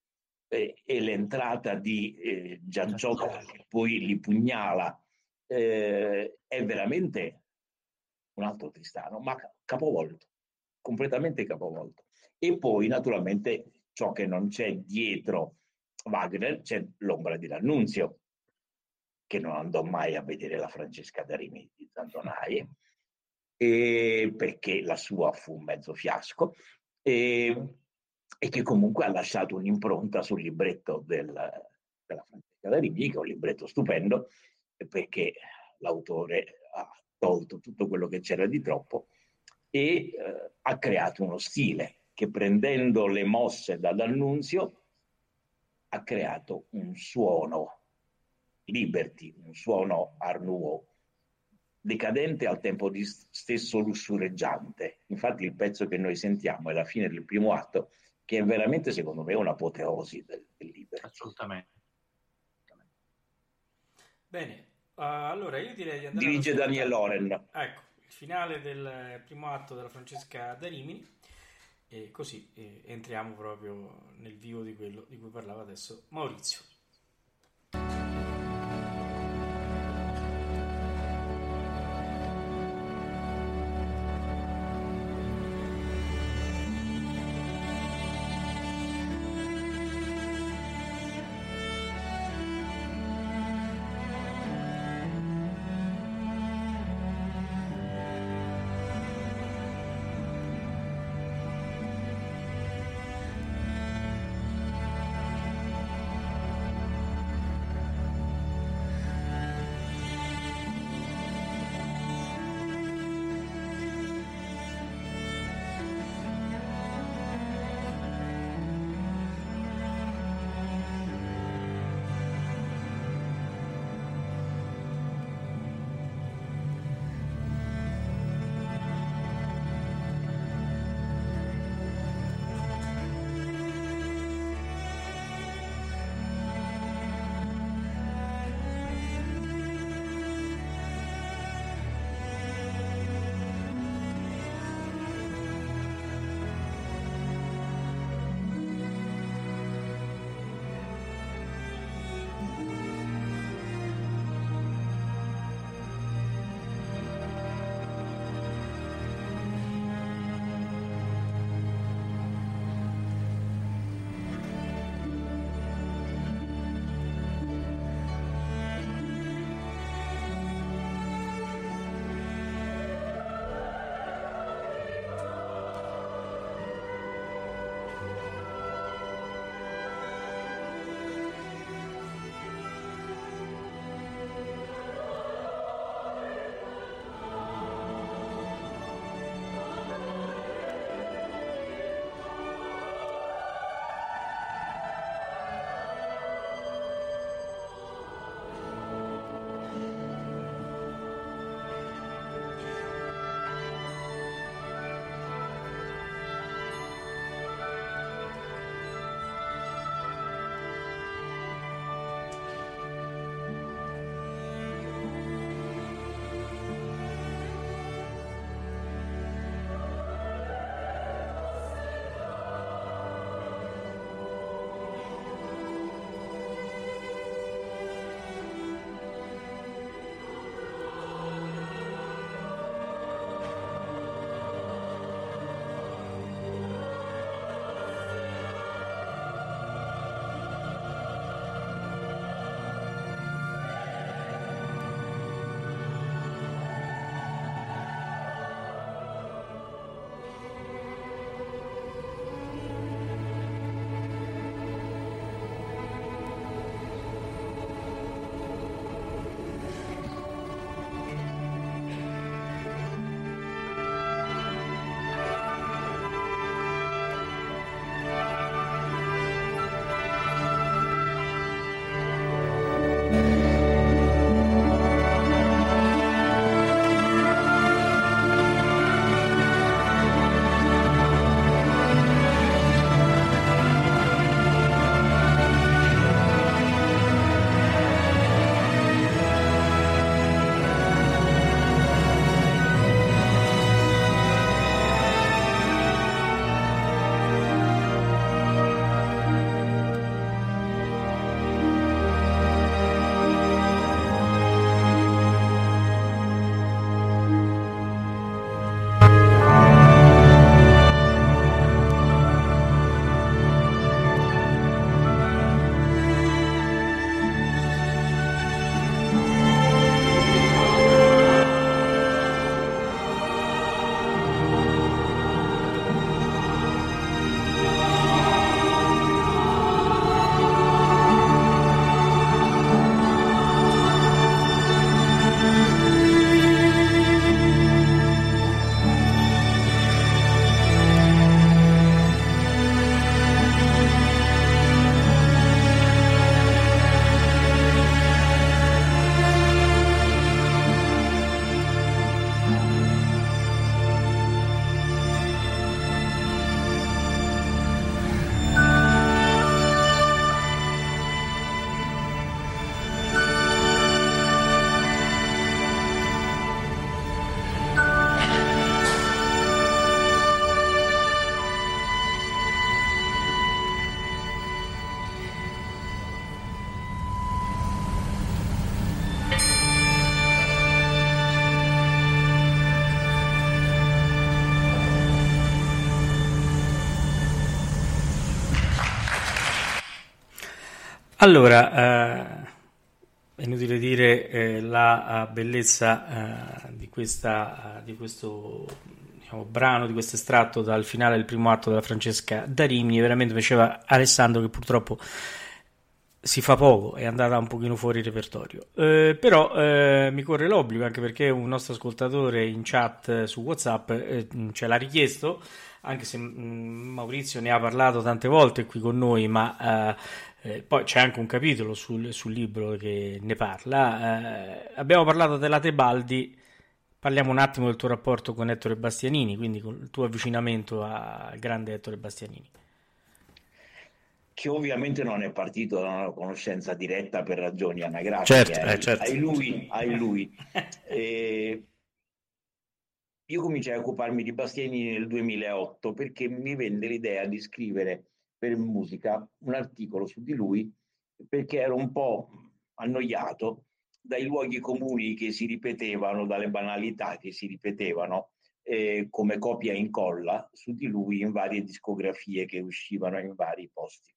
eh, e l'entrata di eh, Gianciotto che poi li pugnala eh, è veramente un altro Tristano, ma capovolto, completamente capovolto. E poi naturalmente ciò che non c'è dietro Wagner c'è l'ombra di D'Annunzio, che non andò mai a vedere la Francesca Darini di Zandonai, perché la sua fu un mezzo fiasco, e, e che comunque ha lasciato un'impronta sul libretto del, della Francesca da Rimini, che è un libretto stupendo, perché l'autore ha tolto tutto quello che c'era di troppo e eh, ha creato uno stile che prendendo le mosse da D'Annunzio ha creato un suono Liberty, un suono Art Nouveau decadente al tempo di stesso lussureggiante. Infatti il pezzo che noi sentiamo è la fine del primo atto, che è veramente, secondo me, un'apoteosi del, del Liberty. Assolutamente. Bene, uh, allora io direi di andare... Dirige Daniel Loren. Ecco, il finale del primo atto della Francesca da Rimini e così eh, entriamo proprio nel vivo di quello di cui parlava adesso Maurizio. Allora, eh, è inutile dire eh, la uh, bellezza uh, di, questa, uh, di questo diciamo, brano, di questo estratto dal finale del primo atto della Francesca da Rimini, veramente faceva Alessandro che purtroppo si fa poco, è andata un pochino fuori repertorio. Eh, però eh, mi corre l'obbligo, anche perché un nostro ascoltatore in chat eh, su WhatsApp eh, ce l'ha richiesto, anche se Maurizio ne ha parlato tante volte qui con noi, ma eh, eh, poi c'è anche un capitolo sul, sul libro che ne parla. abbiamo parlato della Tebaldi, parliamo un attimo del tuo rapporto con Ettore Bastianini, quindi con il tuo avvicinamento al grande Ettore Bastianini che ovviamente non è partito da una conoscenza diretta per ragioni anagrafiche. Certo, eh, certo. Hai lui, hai lui. E io cominciai a occuparmi di Bastianini nel 2008 perché mi venne l'idea di scrivere per musica un articolo su di lui perché ero un po' annoiato dai luoghi comuni che si ripetevano, dalle banalità che si ripetevano eh, come copia e incolla su di lui in varie discografie che uscivano in vari posti.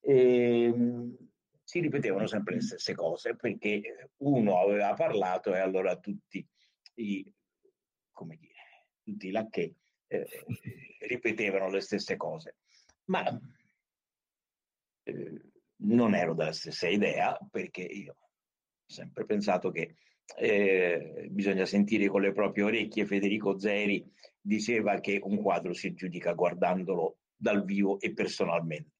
E, ehm, si ripetevano sempre le stesse cose perché uno aveva parlato e allora tutti i, come dire, tutti i lacchè eh, ripetevano le stesse cose. Ma eh, non ero della stessa idea perché io ho sempre pensato che eh, bisogna sentire con le proprie orecchie. Federico Zeri diceva che un quadro si giudica guardandolo dal vivo e personalmente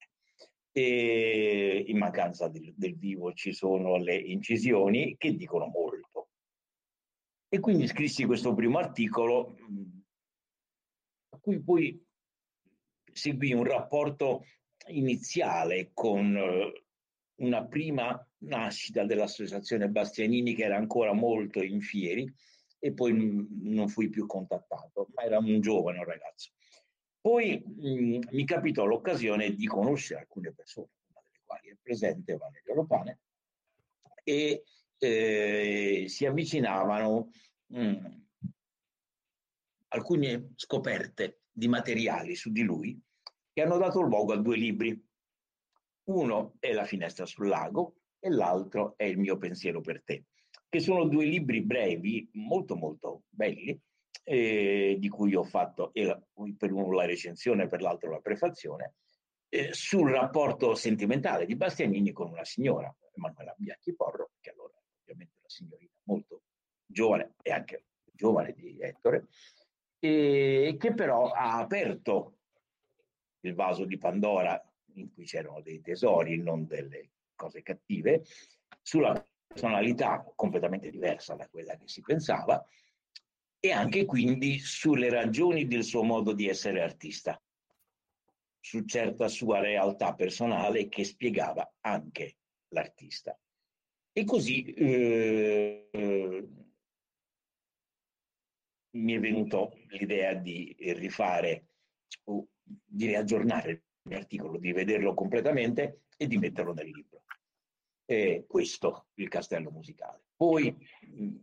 e in mancanza del, del vivo ci sono le incisioni che dicono molto. E quindi scrissi questo primo articolo cui poi seguì un rapporto iniziale con eh, una prima nascita dell'associazione Bastianini che era ancora molto in fieri e poi non fui più contattato, ma era un giovane ragazzo. Poi mh, mi capitò l'occasione di conoscere alcune persone, una delle quali è presente Valerio Lopane, e eh, si avvicinavano mh, alcune scoperte di materiali su di lui che hanno dato luogo a due libri. Uno è La finestra sul lago e l'altro è Il mio pensiero per te, che sono due libri brevi, molto molto belli, eh, di cui ho fatto la, per uno la recensione e per l'altro la prefazione, eh, sul rapporto sentimentale di Bastianini con una signora, Emanuela Bianchi Porro, che allora ovviamente una signorina molto giovane e anche giovane di Ettore, e che però ha aperto il vaso di Pandora in cui c'erano dei tesori, non delle cose cattive, sulla personalità completamente diversa da quella che si pensava, e anche quindi sulle ragioni del suo modo di essere artista, su certa sua realtà personale che spiegava anche l'artista. E così eh, mi è venuto l'idea di rifare, di riaggiornare il mio articolo, di vederlo completamente e di metterlo nel libro. E questo il castello musicale. Poi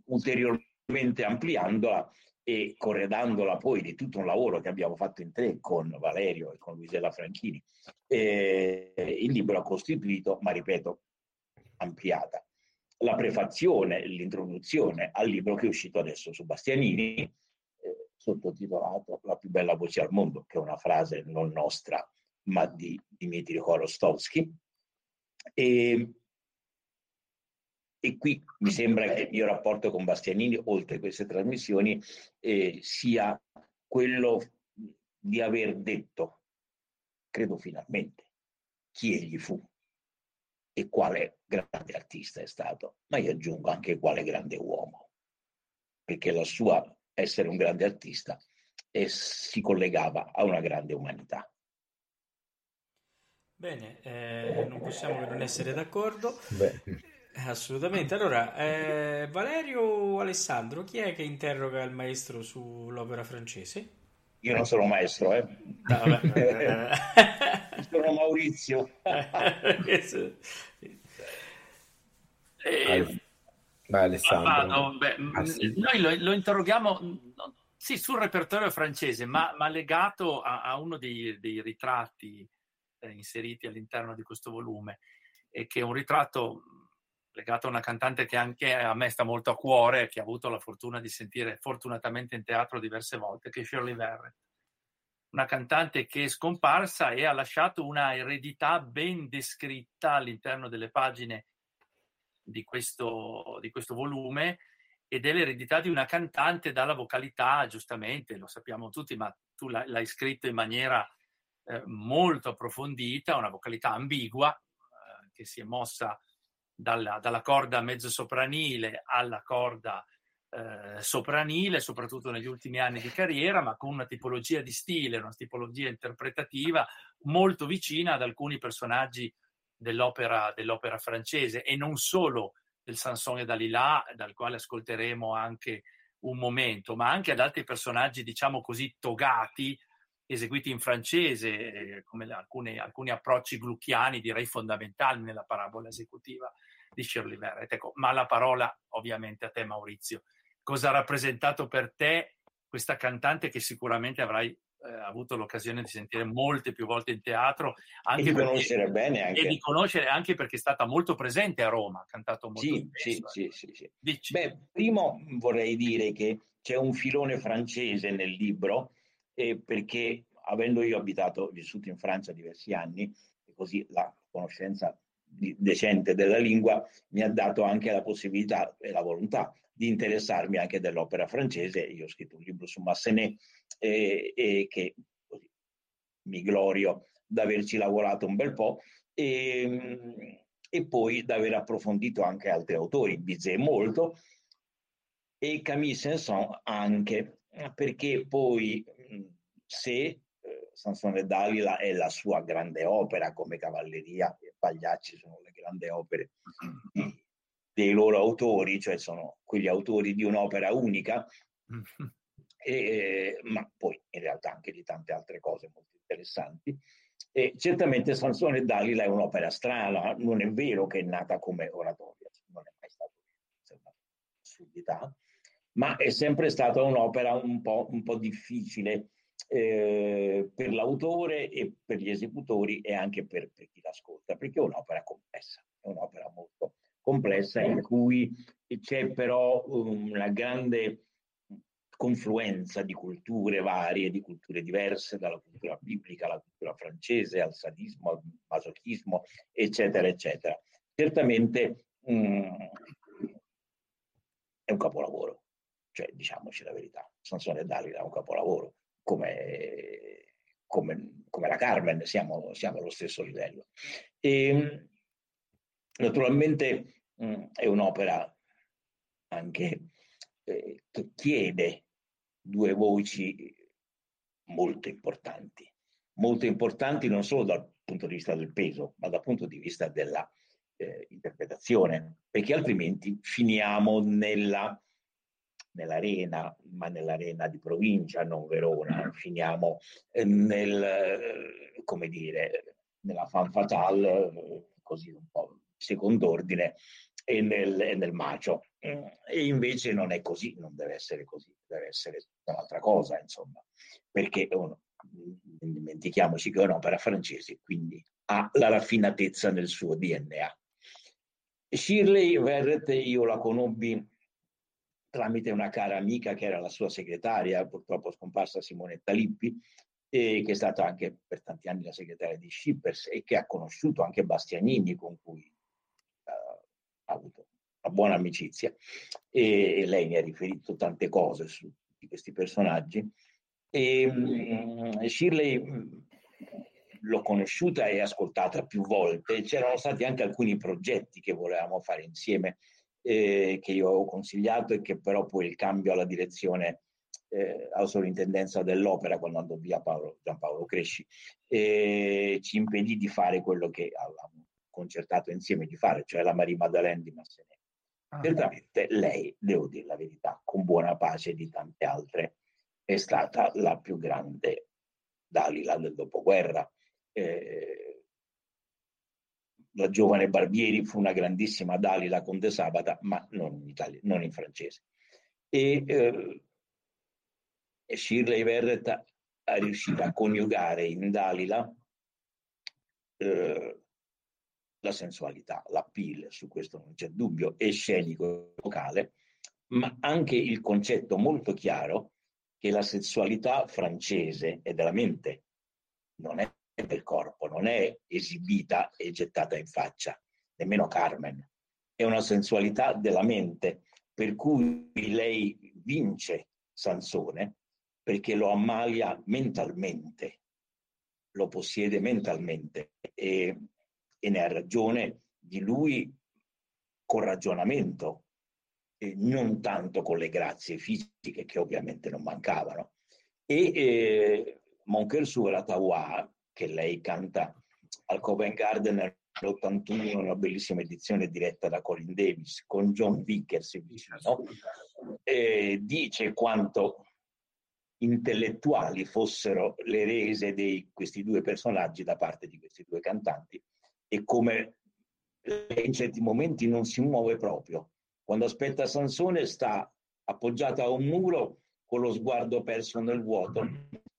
ulteriormente ampliandola e corredandola poi di tutto un lavoro che abbiamo fatto in tre con Valerio e con Luisella Franchini. Eh, il libro ha costituito, ma ripeto, ampliata, la prefazione, l'introduzione al libro che è uscito adesso su Bastianini, eh, sottotitolato La più bella voce al mondo, che è una frase non nostra, ma di Dmitry Korostovsky. E e qui mi sembra che il mio rapporto con Bastianini, oltre a queste trasmissioni, eh, sia quello di aver detto, credo finalmente, chi egli fu e quale grande artista è stato, ma io aggiungo anche quale grande uomo, perché la sua essere un grande artista e si collegava a una grande umanità. Bene, eh, non possiamo che non essere d'accordo. Beh. Assolutamente. Allora, eh, Valerio o Alessandro, chi è che interroga il maestro sull'opera francese? Io non sono maestro, eh. No, sono Maurizio. eh, Ma Alessandro. Ah, no, beh, ah, sì. Noi lo, lo, interroghiamo sì, sul repertorio francese, ma, ma legato a, a, uno dei, dei ritratti eh, inseriti all'interno di questo volume. e che è un ritratto legato a una cantante che anche a me sta molto a cuore, che ha avuto la fortuna di sentire fortunatamente in teatro diverse volte, che è Shirley Verrett. Una cantante che è scomparsa e ha lasciato una eredità ben descritta all'interno delle pagine di questo, di questo volume ed è l'eredità di una cantante dalla vocalità, giustamente, lo sappiamo tutti, ma tu l'hai, scritto in maniera eh, molto approfondita, una vocalità ambigua eh, che si è mossa dalla, dalla corda mezzosopranile alla corda eh, sopranile, soprattutto negli ultimi anni di carriera, ma con una tipologia di stile, una tipologia interpretativa molto vicina ad alcuni personaggi dell'opera, dell'opera francese e non solo del Sanson e Dalila, dal quale ascolteremo anche un momento, ma anche ad altri personaggi, diciamo così, togati, eseguiti in francese, eh, come alcune, alcuni approcci glucchiani, direi fondamentali nella parabola esecutiva di Shirley Verrett. Ecco, ma la parola ovviamente a te Maurizio. Cosa ha rappresentato per te questa cantante che sicuramente avrai eh, avuto l'occasione di sentire molte più volte in teatro anche e di perché, conoscere bene anche. e di conoscere anche perché è stata molto presente a Roma, ha cantato molto sì, spesso. Sì, sì, sì, sì. Beh, primo vorrei dire che c'è un filone francese nel libro eh, perché avendo io abitato, vissuto in Francia diversi anni, e così la conoscenza decente della lingua mi ha dato anche la possibilità e la volontà di interessarmi anche dell'opera francese. Io ho scritto un libro su Massenet e, e che così, mi glorio di averci lavorato un bel po' e, e poi di aver approfondito anche altri autori, Bizet molto e Camille Saint-Saëns anche, perché poi se eh, Sansone Dalila è la sua grande opera come Cavalleria e Pagliacci sono le grandi opere di, dei loro autori, cioè sono quegli autori di un'opera unica, e, ma poi in realtà anche di tante altre cose molto interessanti. E certamente Sansone Dalila è un'opera strana, non è vero che è nata come oratoria, non è mai stato una assurdità, ma è sempre stata un'opera un po', un po difficile eh, per l'autore e per gli esecutori e anche per, per, chi l'ascolta, perché è un'opera complessa, è un'opera molto complessa in cui c'è però una grande confluenza di culture varie, di culture diverse, dalla cultura biblica alla cultura francese, al sadismo, al masochismo, eccetera, eccetera. Certamente mh, mm, è un capolavoro, cioè diciamoci la verità, Sansone Dalila è un capolavoro come, come, come la Carmen, siamo, siamo, allo stesso livello. E, naturalmente mh, mm, è un'opera anche eh, che chiede due voci molto importanti, molto importanti non solo dal punto di vista del peso, ma dal punto di vista della eh, interpretazione, perché altrimenti finiamo nella nell'arena, ma nell'arena di provincia, non Verona, finiamo eh, nel, come dire, nella fan fatale, eh, così un po' secondo ordine, e nel, e nel macio. E invece non è così, non deve essere così, deve essere un'altra cosa, insomma, perché uno, dimentichiamoci che è un'opera francese, quindi ha la raffinatezza nel suo DNA. Shirley Verrett io la conobbi tramite una cara amica che era la sua segretaria, purtroppo scomparsa Simonetta Lippi, e che è stata anche per tanti anni la segretaria di Schippers e che ha conosciuto anche Bastianini con cui avuto una buona amicizia e, lei mi ha riferito tante cose su di questi personaggi. E um, Shirley um, l'ho conosciuta e ascoltata più volte. C'erano stati anche alcuni progetti che volevamo fare insieme eh, che io ho consigliato e che però poi il cambio alla direzione eh, alla sovrintendenza dell'opera quando andò via Paolo, Giampaolo Cresci eh, ci impedì di fare quello che avevamo concertato insieme di fare, cioè la Maria Maddalena di Massenet. Ah. Certamente lei, devo dire la verità, con buona pace di tante altre, è stata la più grande Dalila del dopoguerra. Eh, la giovane Barbieri fu una grandissima Dalila Conte Sabata, ma non in, Italia, non in francese. E, eh, Shirley Verret è riuscita a coniugare in Dalila eh, la sensualità, l'appeal, su questo non c'è dubbio, è scenico vocale, ma anche il concetto molto chiaro che la sessualità francese è della mente, non è del corpo, non è esibita e gettata in faccia, nemmeno Carmen. È una sensualità della mente, per cui lei vince Sansone perché lo ammalia mentalmente, lo possiede mentalmente e, e ne ha ragione di lui con ragionamento, e non tanto con le grazie fisiche che ovviamente non mancavano. E eh, Mon cœur la Tawa, che lei canta al Covent Garden nell'81, una bellissima edizione diretta da Colin Davis con John Vickers vicino, eh, dice quanto intellettuali fossero le rese di questi due personaggi da parte di questi due cantanti e come in certi momenti non si muove proprio. Quando aspetta Sansone sta appoggiata a un muro con lo sguardo perso nel vuoto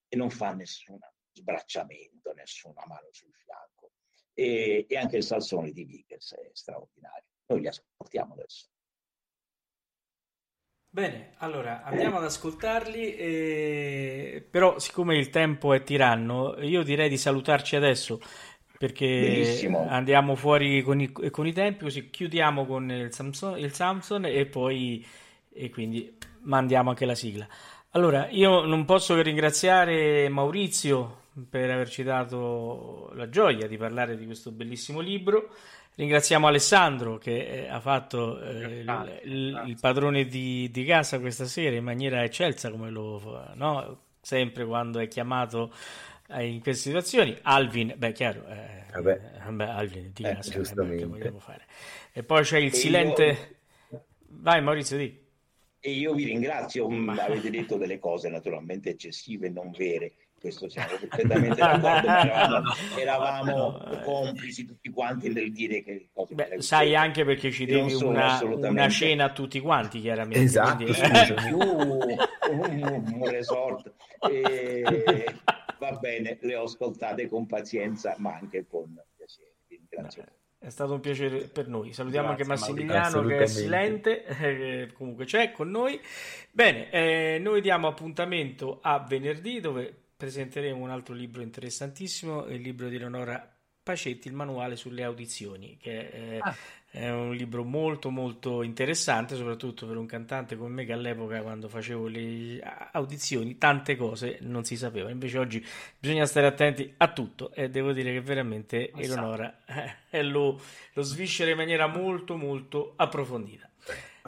e non fa nessun sbracciamento, nessuna mano sul fianco. E, e anche il salsone di Vickers è straordinario. Noi li ascoltiamo adesso. Bene, allora andiamo ad ascoltarli, eh, però siccome il tempo è tiranno, io direi di salutarci adesso perché Benissimo. andiamo fuori con i, con i tempi, così chiudiamo con il Samson, il Samson e poi e quindi mandiamo anche la sigla. Allora, io non posso che ringraziare Maurizio per averci dato la gioia di parlare di questo bellissimo libro. Ringraziamo Alessandro che eh, ha fatto eh, il, il, il, padrone di, di, casa questa sera in maniera eccelsa, come lo fa, no? sempre quando è chiamato in queste situazioni. Alvin, beh, chiaro, eh, Vabbè. beh, Alvin di Eh, casa, giustamente. che vogliamo fare. E poi c'è il E silente. Vai, Maurizio, di. E io vi ringrazio, mh, avete detto delle cose naturalmente eccessive, non vere, questo siamo perfettamente d'accordo, ma eravamo, eravamo No, eh. complici tutti quanti nel dire che cose Beh, sai anche perché ci devi una, assolutamente- una cena a tutti quanti, chiaramente. Esatto, quindi- più un, un resort. E va bene, le ho ascoltate con pazienza, ma anche con piacere. Vi ringrazio. È stato un piacere per noi. Salutiamo Grazie, anche Massimiliano che è silente, eh, comunque c'è con noi. Bene, eh, noi diamo appuntamento a venerdì dove presenteremo un altro libro interessantissimo, il libro di Leonora Pacetti, il manuale sulle audizioni, che eh, Ah. è un libro molto molto interessante, soprattutto per un cantante come me che all'epoca quando facevo le audizioni tante cose non si sapeva, invece oggi bisogna stare attenti a tutto e devo dire che veramente Esatto. Eleonora eh, lo, lo sviscera in maniera molto molto approfondita.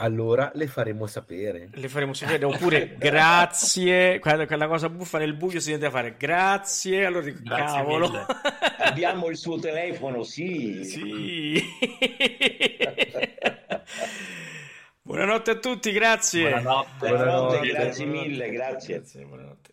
Allora le faremo sapere. Le faremo sapere oppure grazie, quella, quella cosa buffa nel buio si deve fare grazie, allora dico Grazie cavolo. mille. Abbiamo il suo telefono, sì. Sì. Buonanotte a tutti, grazie. Buonanotte. Buonanotte, Buonanotte. grazie mille, grazie. Grazie, buonanotte.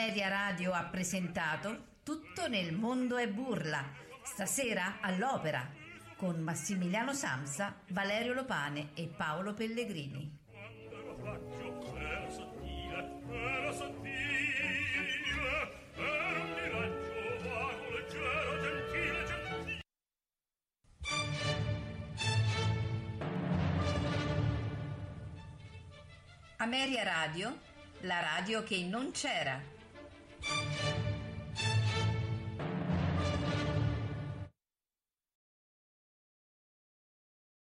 Ameria Radio ha presentato Tutto nel mondo è burla, stasera all'opera, con Massimiliano Samsa, Valerio Lopane e Paolo Pellegrini. Ameria Radio, la radio che non c'era.